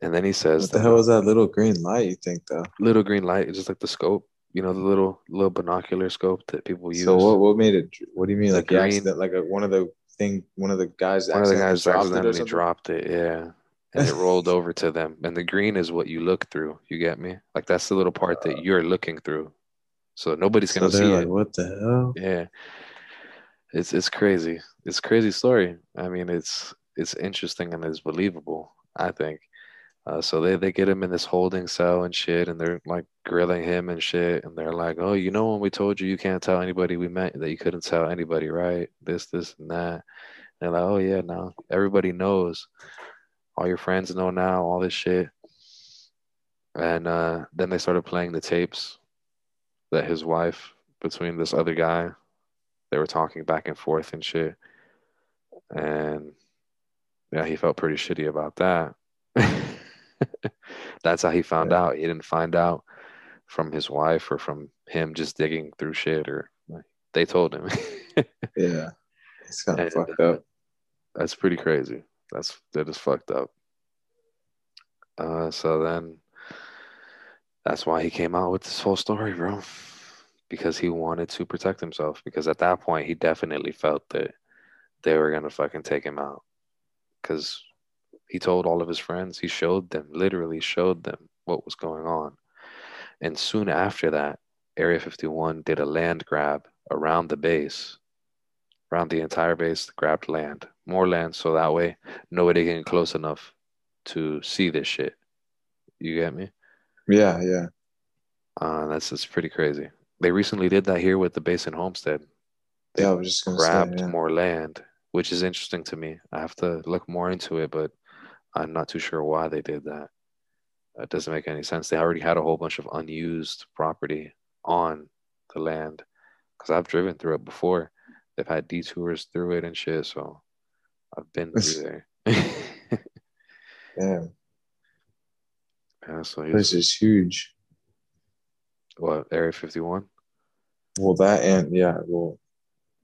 And then he says, What the that hell was that little green light? You think though? little green light, is just like the scope, you know, the little little binocular scope that people use. So what? What made it? What do you mean? The Like green- accident? Like a, one of the thing? One of the guys. One of the guys dropped accidentally something? dropped it, yeah. And it rolled over to them. And the green is what you look through. You get me? Like that's the little part that you're looking through. so nobody's gonna they're see like, it. what the hell? Yeah, it's it's crazy. It's a crazy story. I mean, it's it's interesting and it's believable. I think. Uh, so they they get him in this holding cell and shit, and they're like grilling him and shit, and they're like, "Oh, you know when we told you you can't tell anybody we met that you couldn't tell anybody, right? This, this, and that." And they're like, "Oh yeah, now everybody knows. All your friends know now. All this shit." And uh, then they started playing the tapes that his wife between this other guy, they were talking back and forth and shit. And yeah, he felt pretty shitty about that. That's how he found Yeah. out. He didn't find out from his wife or from him just digging through shit or like, they told him. Yeah. It's kind of fucked up. That's pretty crazy. That's that is fucked up. Uh, so then that's why he came out with this whole story, bro. Because he wanted to protect himself. Because at that point, he definitely felt that they were gonna fucking take him out. Because he told all of his friends, he showed them, literally showed them what was going on. And soon after that, Area 51 did a land grab around the base, around the entire base, grabbed land, more land, so that way nobody can get close enough to see this shit. You get me? Yeah, yeah. Uh, that's just pretty crazy. They recently did that here with the base in Homestead. They Yeah, I was just grabbed say, yeah. more land, which is interesting to me. I have to look more into it, but I'm not too sure why they did that. It doesn't make any sense. They already had a whole bunch of unused property on the land because I've driven through it before. They've had detours through it and shit, so I've been through there. Damn, yeah, so this is huge. what Area 51? Well, that and yeah, well,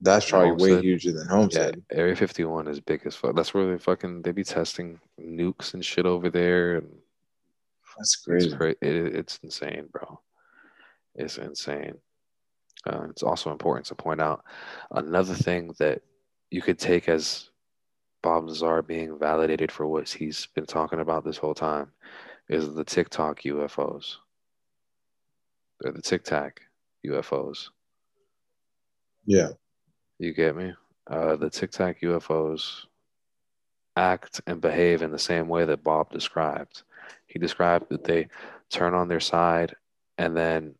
that's probably way Homestead. huger than Yeah, Homestead. Area 51 is big as fuck. That's where they fucking they be testing nukes and shit over there, and That's it's crazy. cra- it, it's insane, bro. It's insane. Uh, it's also important to point out another thing that you could take as Bob Lazar being validated for what he's been talking about this whole time is the TikTok UFOs. They're the Tic Tac UFOs. Yeah, You get me? Uh, the Tic Tac UFOs act and behave in the same way that Bob described. He described that they turn on their side and then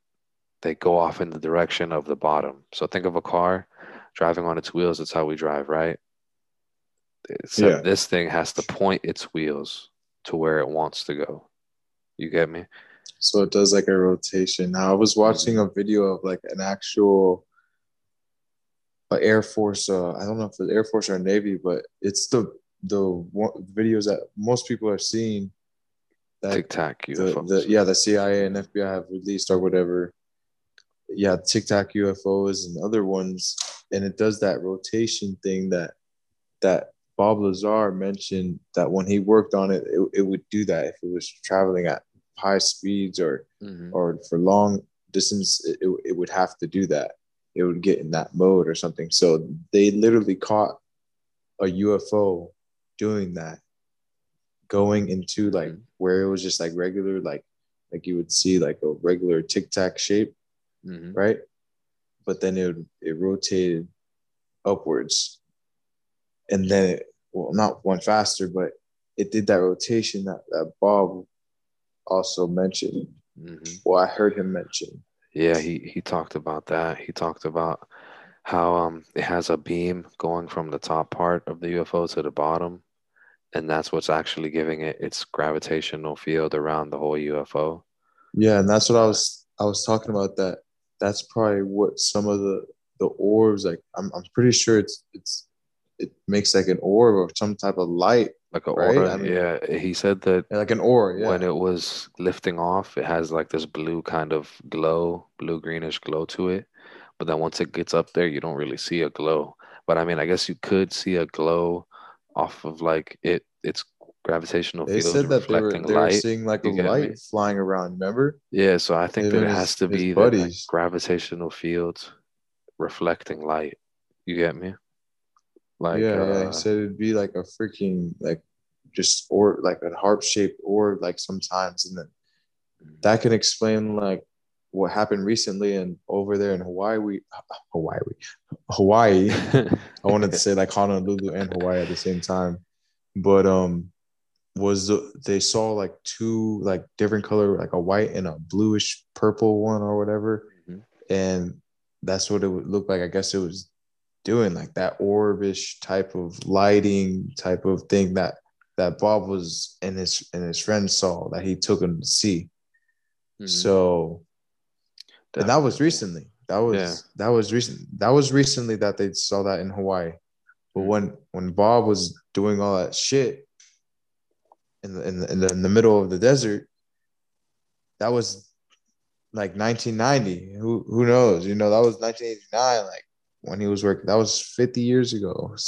they go off in the direction of the bottom. So think of a car driving on its wheels. That's how we drive, right? Except Yeah. this thing has to point its wheels to where it wants to go. You get me? so it does like a rotation. Now I was watching a video of like an actual uh, Air Force. Uh, I don't know if it's Air Force or Navy, but it's the the one, videos that most people are seeing. That Tic Tac the, UFOs. the yeah the CIA and FBI have released or whatever. Yeah, Tic Tac UFOs and other ones, and it does that rotation thing that that Bob Lazar mentioned that when he worked on it, it, it would do that if it was traveling at high speeds or Mhm. or for long distance, it, it would have to do that. It would get in that mode or something. So they literally caught a UFO doing that, going into like where it was just like regular, like like you would see like a regular tic tac shape, Mhm. right? But then it it rotated upwards, and then it well not one faster, but it did that rotation that, that Bob also mentioned. Mhm. Well, I heard him mention. Yeah, he he talked about that. He talked about how um it has a beam going from the top part of the UFO to the bottom, and that's what's actually giving it its gravitational field around the whole UFO. Yeah, and that's what I was I was talking about. That that's probably what some of the the orbs like. I'm I'm pretty sure it's it's it makes like an orb or some type of light, Like a Right? aura. I mean- yeah, he said that like an aura. Yeah, when it was lifting off, it has like this blue kind of glow, blue greenish glow to it. But then once it gets up there, you don't really see a glow. But I mean, I guess you could see a glow off of like it its gravitational they field said that they were they were seeing like a get me? light flying around. Remember? Yeah, so I think his- has to be that, like, gravitational fields reflecting light. You get me? Like yeah, yeah. uh, He said it'd be like a freaking like just or like a harp shaped orb like sometimes, and then that can explain like what happened recently and over there in Hawaii, we Hawaii, Hawaii. I wanted to say like Honolulu and Hawaii at the same time, but um, was the, they saw like two like different color, like a white and a bluish purple one or whatever, Mhm. and that's what it would look like. I guess it was doing like that orbish type of lighting type of thing that that Bob was and his and his friend saw that he took him to see. Mhm. So and that was recently. That was Yeah. that was recent. That was recently that they saw that in Hawaii. But Mhm. when when Bob was doing all that shit in the in the, in the in the middle of the desert, that was like 1990. Who who knows? You know, that was 1989. Like when he was working, that was 50 years ago.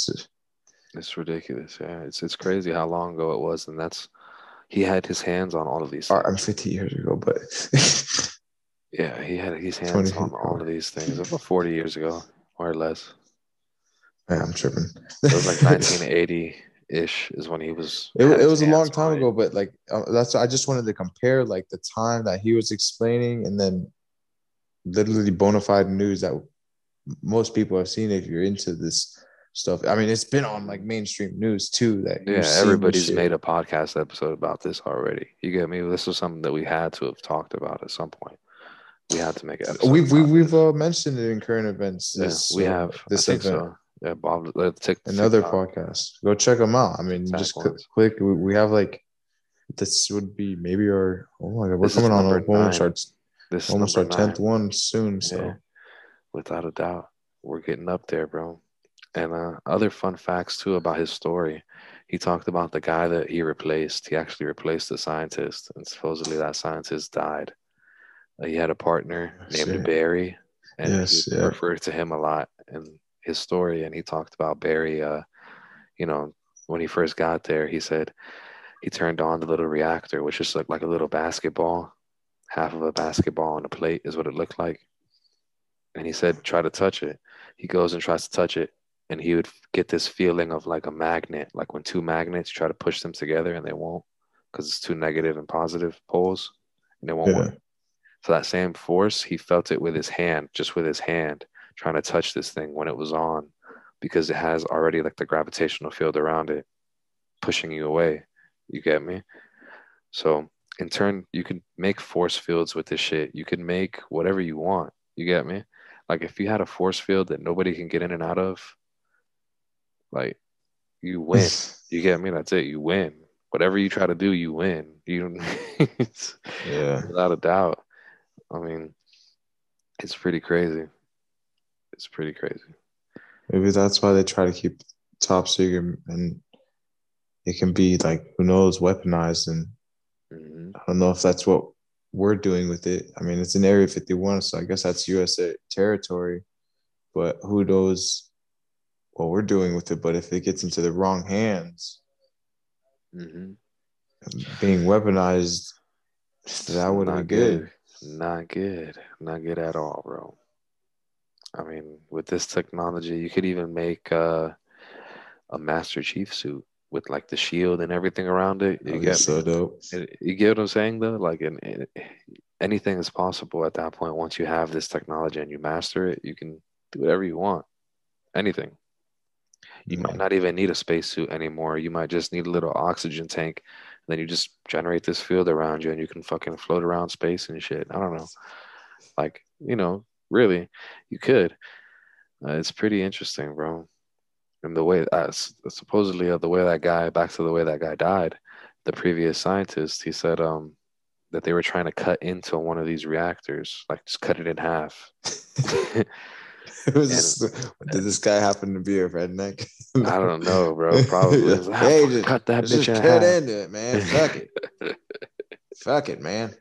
It's ridiculous. Yeah, it's it's crazy how long ago it was, and that's he had his hands on all of these. Things. I'm 50 years ago, but Yeah, he had his hands on all of these things about 40 years ago, or less. Man, I'm tripping. It was like 1980 ish is when he was. It, it was a long time ago, but like uh, that's I just wanted to compare like the time that he was explaining and then literally bona fide news that most people have seen if you're into this stuff. I mean, it's been on like mainstream news too. That Yeah, you've seen this everybody's made a podcast episode about this already. You get me? This was something that we had to have talked about at some point. We had to make it. We've we, we've uh, mentioned it in current events. yeah, This, we uh, have. this I event. so. Yeah, Bob. Uh, tick, Another TikTok. podcast. Go check them out. I mean, just cl- click. We, we have like this would be maybe our oh my god, we're This coming on our nine. our This almost our tenth one soon. So. Yeah, without a doubt. We're getting up there, bro. And uh, other fun facts too about his story. He talked about the guy that he replaced. He actually replaced a scientist, and supposedly that scientist died. Uh, he had a partner named. Barry, and Yes, he yeah. referred to him a lot in his story. And he talked about Barry. Uh, you know, when he first got there, he said he turned on the little reactor, which just looked like a little basketball, half of a basketball on a plate is what it looked like. And he said, try to touch it. He goes and tries to touch it, and he would get this feeling of like a magnet, like when two magnets try to push them together and they won't because it's two negative and positive poles and they won't Yeah. work. So that same force, he felt it with his hand, just with his hand, trying to touch this thing when it was on, because it has already like the gravitational field around it, pushing you away. You get me? So in turn, you can make force fields with this shit. You can make whatever you want. You get me? Like if you had a force field that nobody can get in and out of, like you win. you get me? That's it. You win. Whatever you try to do, you win. You yeah. without a doubt. I mean, it's pretty crazy. It's pretty crazy. Maybe that's why they try to keep top secret and it can be like who knows weaponized and hmm I don't know if that's what we're doing with it. I mean, it's in Area 51, so I guess that's U.S. territory. But who knows what we're doing with it? But if it gets into the wrong hands, hmm being weaponized, that wouldn't be good. Not good. Not good at all, bro. I mean, with this technology, you could even make uh, a Master Chief suit with like the shield and everything around it. You That'd get so dope. You get what I'm saying, though? Like, in, in, anything is possible at that point. Once you have this technology and you master it, you can do whatever you want. Anything. You might not even need a spacesuit anymore. You might just need a little oxygen tank. And Then you just generate this field around you and you can fucking float around space and shit. I don't know. Like, you know, really, you could. Uh, it's pretty interesting, bro. And the way, uh, supposedly, uh, the way that guy, back to the way that guy died, the previous scientist, he said um, that they were trying to cut into one of these reactors, like just cut it in half. It was just- did this guy happen to be a redneck? I don't know, bro. Probably. It's like, "Ah, hey, just, cut that bitch in cut half. into it, man. Fuck it. Fuck it, man.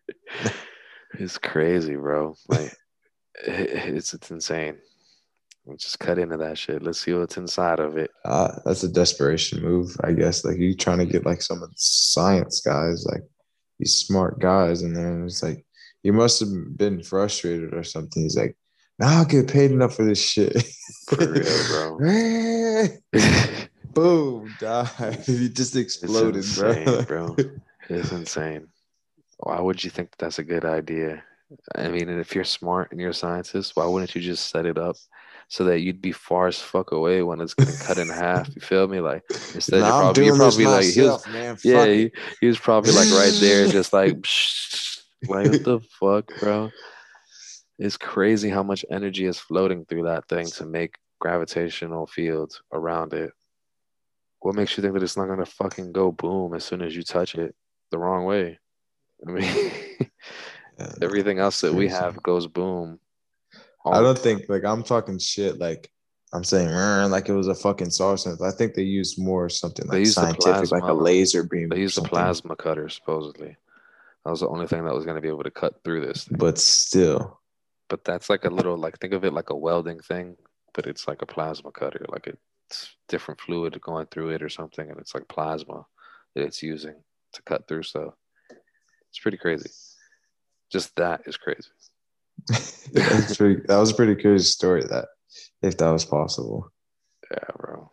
It's crazy, bro. Like, it- it's it's insane. Let's just cut into that shit. Let's see what's inside of it. Uh, that's a desperation move, I guess. Like you trying to get like some of the science guys, like these smart guys in there, and it's like you must have been frustrated or something. He's like, "Now I'll get paid enough for this shit." For real, bro. bro. Boom, died. he just exploded, it's bro. insane, bro. It's insane. Why would you think that's a good idea? I mean, if you're smart and you're a scientist, why wouldn't you just set it up so that you'd be far as fuck away when it's getting cut in half? You feel me? Like instead, Nah, probably, you're probably like he was, man. yeah, he, he was probably like right there, just like, like what the fuck, bro? It's crazy how much energy is floating through that thing to make gravitational fields around it. What makes you think that it's not gonna fucking go boom as soon as you touch it the wrong way? I mean, Yeah, everything else that we have goes boom. I don't think like I'm talking shit like I'm saying like it was a fucking sense. I think they used more something like scientific, like a laser beam. they used something. plasma cutter supposedly. That was the only thing that was gonna be able to cut through this thing. But still, But that's like a little like think of it like a welding thing, but it's like a plasma cutter. Like it's different fluid going through it or something, and it's like plasma that it's using to cut through stuff. It's pretty crazy. Just that is crazy. That's pretty, that was a pretty curious story. That if that was possible, Yeah, bro.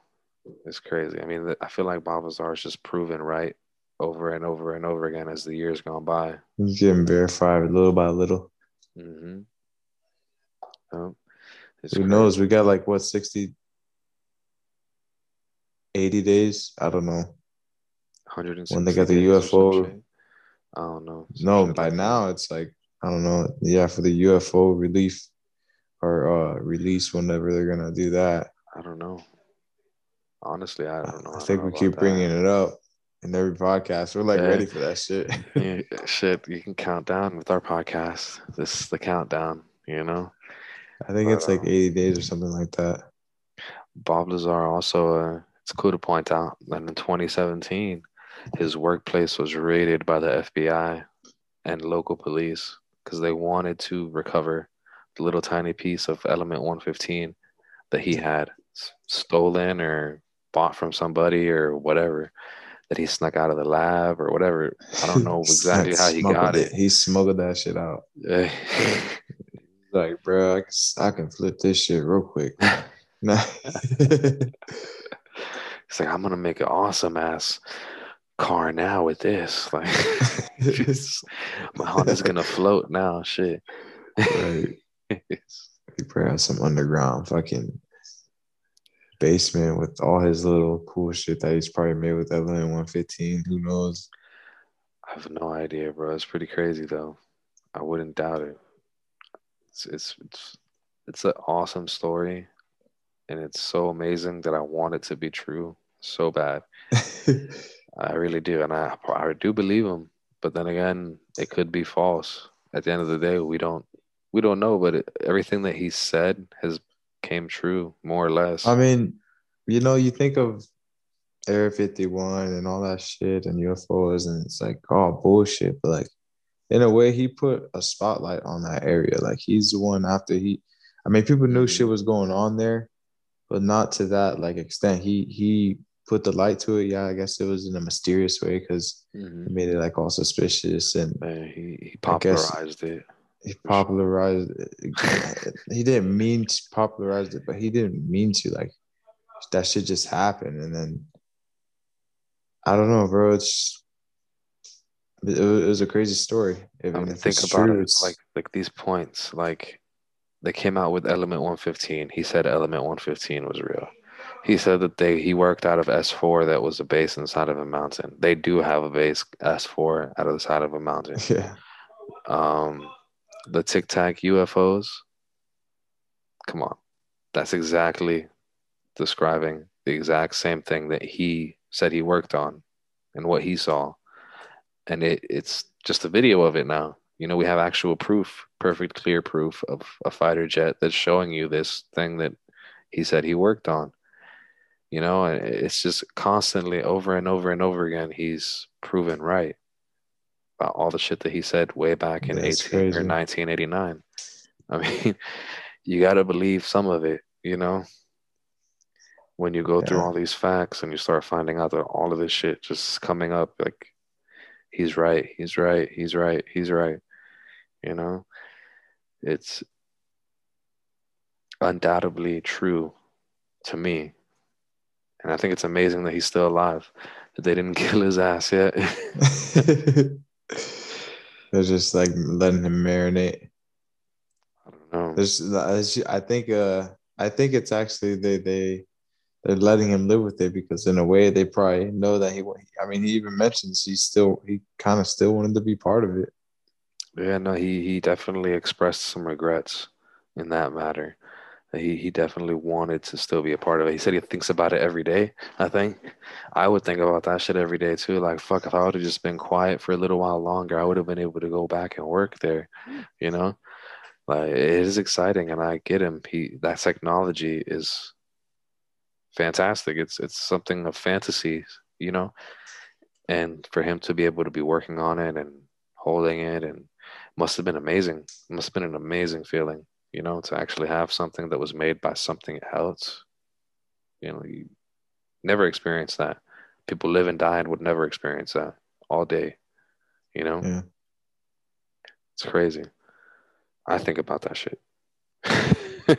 It's crazy. I mean, I feel like Bob Lazar is just proven right over and over and over again as the years gone by. he's getting verified little by little. Mm-hmm. Um, Who crazy. knows? We got like what 60, 80 days. I don't know. 160 when they got the days or some UFO. I don't know. No, by now it's like I don't know. Yeah, for the UFO relief or uh release whenever they're gonna do that. I don't know. Honestly, I don't know. I think don't we keep bringing that. it up in every podcast. We're like Yeah. ready for that shit. Yeah, shit, you can count down with our podcast. This is the countdown, you know? I think it's like 80 days or something like that. Bob Lazar also, uh, it's cool to point out that in 2017, his workplace was raided by the FBI and local police because they wanted to recover the little tiny piece of element 115 that he had stolen or bought from somebody or whatever that he snuck out of the lab or whatever. I don't know exactly how he got it. He smuggled that shit out. Yeah. Like, bro, I can, I can flip this shit real quick. Nah. It's like I'm gonna make an awesome ass car now with this. Like just- my Honda's gonna float now. Shit. right. He probably has some underground fucking basement with all his little cool shit that he's probably made with element 115. Who knows? I have no idea, bro. It's pretty crazy though. I wouldn't doubt it. It's it's it's, it's an awesome story, and it's so amazing that I want it to be true so bad. I really do, and I I do believe him. But then again, it could be false. At the end of the day, we don't we don't know. But it, everything that he said has came true, more or less. I mean, you know, you think of Area 51 and all that shit and UFOs, and it's like, oh, bullshit. But like, in a way, he put a spotlight on that area. Like, he's the one after he, I mean, people knew Mhm. shit was going on there, but not to that like extent. He he put the light to it. Yeah, I guess it was in a mysterious way because Mhm. it made it like all suspicious and Man, he he popularized it. he popularized it. he didn't mean to popularize it, but he didn't mean to like that shit just happened and then I don't know, bro. It's it was, a crazy story. I mean, think about true, it. it's Like like these points, like they came out with element 115. He said element 115 was real. He said that they he worked out of S4 that was a base inside of a mountain. They do have a base S4 out of the side of a mountain. yeah. Um, the Tic Tac UFOs. Come on, that's exactly describing the exact same thing that he said he worked on and what he saw. And it, it's just a video of it now. You know, we have actual proof, perfect, clear proof of a fighter jet that's showing you this thing that he said he worked on. You know, it's just constantly over and over and over again, he's proven right about all the shit that he said way back in That's 18 or 1989. I mean, you got to believe some of it, you know? When you go through all these facts and you start finding out that all of this shit just coming up, like, he's right, he's right, he's right, he's right, you know? It's undoubtedly true to me. And I think it's amazing that he's still alive, that they didn't kill his ass yet. They're just like letting him marinate. I don't know. There's, I think, uh, I think it's actually they they they're letting him live with it because in a way they probably know that he. I mean, he even mentions he still he kind of still wanted to be part of it. Yeah, no, he he definitely expressed some regrets in that matter. He he definitely wanted to still be a part of it. He said he thinks about it every day. I think I would think about that shit every day too. Like fuck, if I would have just been quiet for a little while longer, I would have been able to go back and work there. You know, like it is exciting, and I get him. He that technology is fantastic. It's it's something of fantasy. You know, and for him to be able to be working on it and holding it and must have been amazing. Must have been an amazing feeling, you know, to actually have something that was made by something else. You know, you never experience that. People live and die and would never experience that all day. You know, Yeah. it's crazy. I think about that shit. I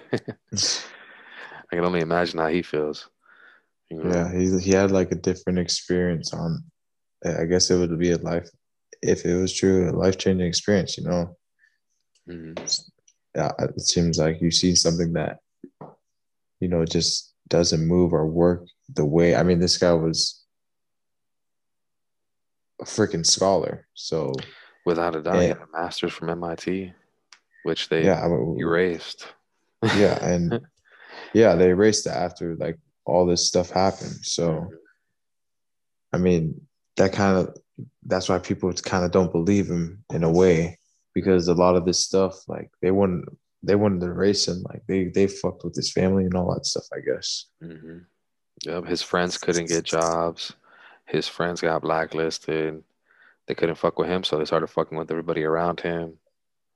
can only imagine how he feels. You know? Yeah, he he had like a different experience on. I guess it would be a life, if it was true, a life changing experience. You know, Mhm. Yeah, it seems like you see something that, you know, just doesn't move or work the way. I mean, this guy was a freaking scholar, so Without a doubt, he Yeah. had a master's from MIT, which they yeah, I mean, erased. yeah, and yeah, they erased it after like all this stuff happened. So, mm-hmm. I mean, that kind of that's why people kind of don't believe him in a way because a lot of this stuff, like they wouldn't they wouldn't erase him. Like they they fucked with his family and all that stuff. I guess. hmm Yep, his friends couldn't get jobs. His friends got blacklisted. They couldn't fuck with him, so they started fucking with everybody around him.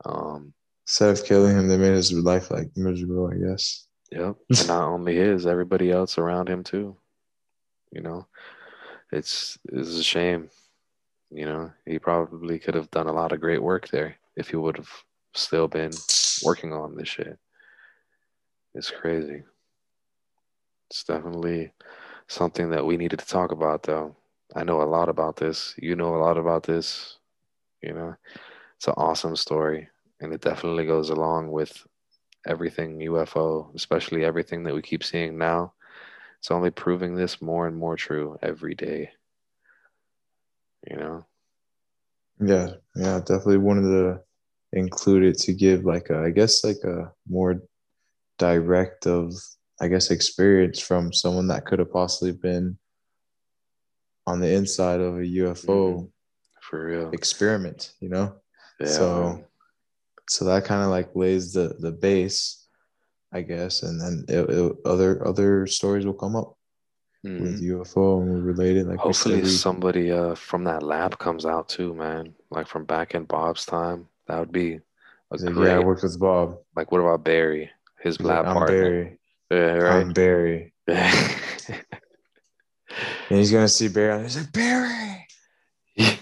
Um, Instead of killing him, they made his life like miserable. I guess. yep, and not only his, everybody else around him too. You know, it's it's a shame. You know, he probably could have done a lot of great work there if he would have still been working on this shit. It's crazy. It's definitely something that we needed to talk about, though. I know a lot about this. You know a lot about this. You know, it's an awesome story, and it definitely goes along with everything UFO, especially everything that we keep seeing now. It's only proving this more and more true every day. You know? Yeah, yeah, definitely one of include it to give like a, I guess like a more direct of, I guess, experience from someone that could have possibly been on the inside of a UFO For real. experiment, you know? Yeah. So, so that kind of like lays the the base, I guess, and then it, it, other other stories will come up Mhm. with UFO and related. Like Hopefully we- somebody uh from that lab comes out too, man. Like from back in Bob's time. That would be like, great yeah, I worked with Bob. like what about Barry? His He's like, I'm partner. Barry. Yeah, right. I'm Barry. And he's gonna see Barry. And he's like, Barry,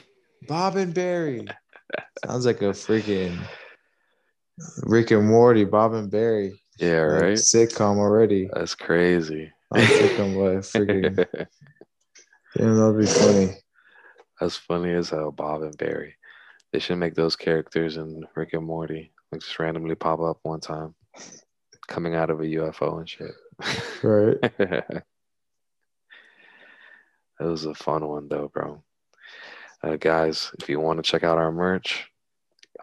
Bob and Barry. Sounds like a freaking Rick and Morty, Bob and Barry. yeah, Like, right. sitcom already. That's crazy. Sitcom, but freaking. Damn, that'd be funny. That's funny as hell, Bob and Barry. They should make those characters in Rick and Morty. Like just randomly pop up one time. Coming out of a UFO and shit. Right. That was a fun one though, bro. Uh, guys, if you want to check out our merch,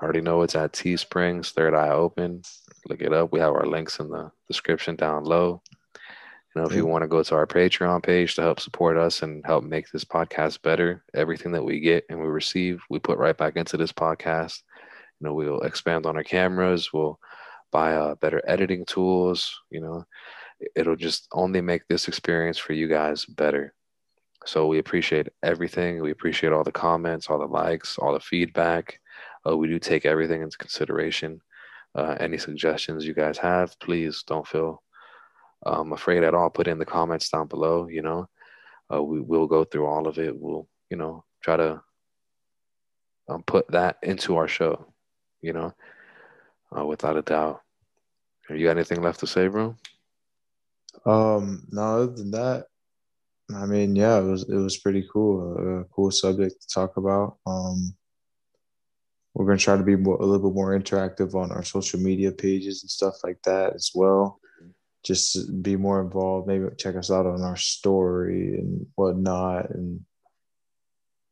I already know it's at Teesprings, Third Eye Open. Look it up. We have our links in the description down low. You know, if you want to go to our Patreon page to help support us and help make this podcast better, everything that we get and we receive, we put right back into this podcast. You know, we'll expand on our cameras. We'll buy uh, better editing tools. You know, it'll just only make this experience for you guys better. So we appreciate everything. We appreciate all the comments, all the likes, all the feedback. Uh, we do take everything into consideration. Uh, any suggestions you guys have, please don't feel um, afraid at all. Put in the comments down below. You know, uh, we will go through all of it. We'll, you know, try to um, put that into our show. You know, uh, without a doubt. Have You got anything left to say, bro? Um, no, other than that, I mean, yeah, it was it was pretty cool. A, cool subject to talk about. Um, we're gonna try to be more, a little bit more interactive on our social media pages and stuff like that as well. Just be more involved. Maybe check us out on our story and whatnot. And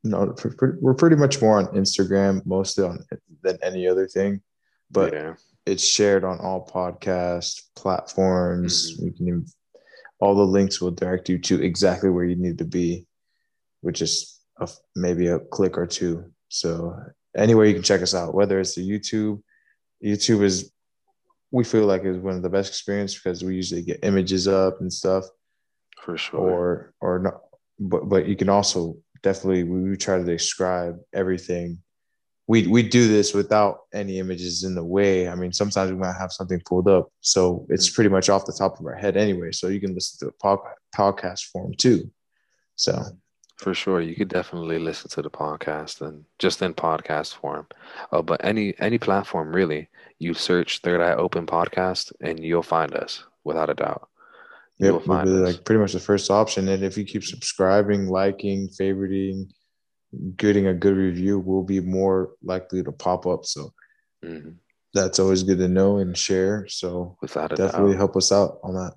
you know, we're pretty much more on Instagram mostly on than any other thing, but yeah. it's shared on all podcast platforms. Mhm. You can even, all the links will direct you to exactly where you need to be, which is a, maybe a click or two. So anywhere you can check us out, whether it's the YouTube, YouTube is we feel like it's one of the best experience because we usually get images up and stuff, for sure. or or not. But but you can also definitely we, we try to describe everything. We we do this without any images in the way. I mean, sometimes we might have something pulled up, so it's pretty much off the top of our head anyway. So you can listen to pod, podcast form too. So For sure, you could definitely listen to the podcast and just in podcast form. Uh, but any any platform really, you search Third Eye Open Podcast and you'll find us without a doubt. Yep, You'll we'll find us. like pretty much the first option. And if you keep subscribing, liking, favoriting, getting a good review, we'll be more likely to pop up. So Mhm. that's always good to know and share. So Without a doubt, definitely doubt. help us out on that.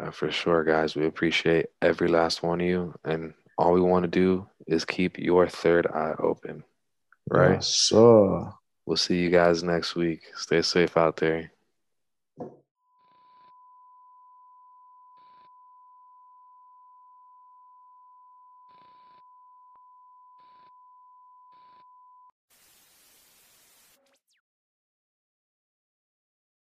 Uh, for sure, guys. We appreciate every last one of you. And all we want to do is keep your third eye open. Right? So. We'll see you guys next week. Stay safe out there.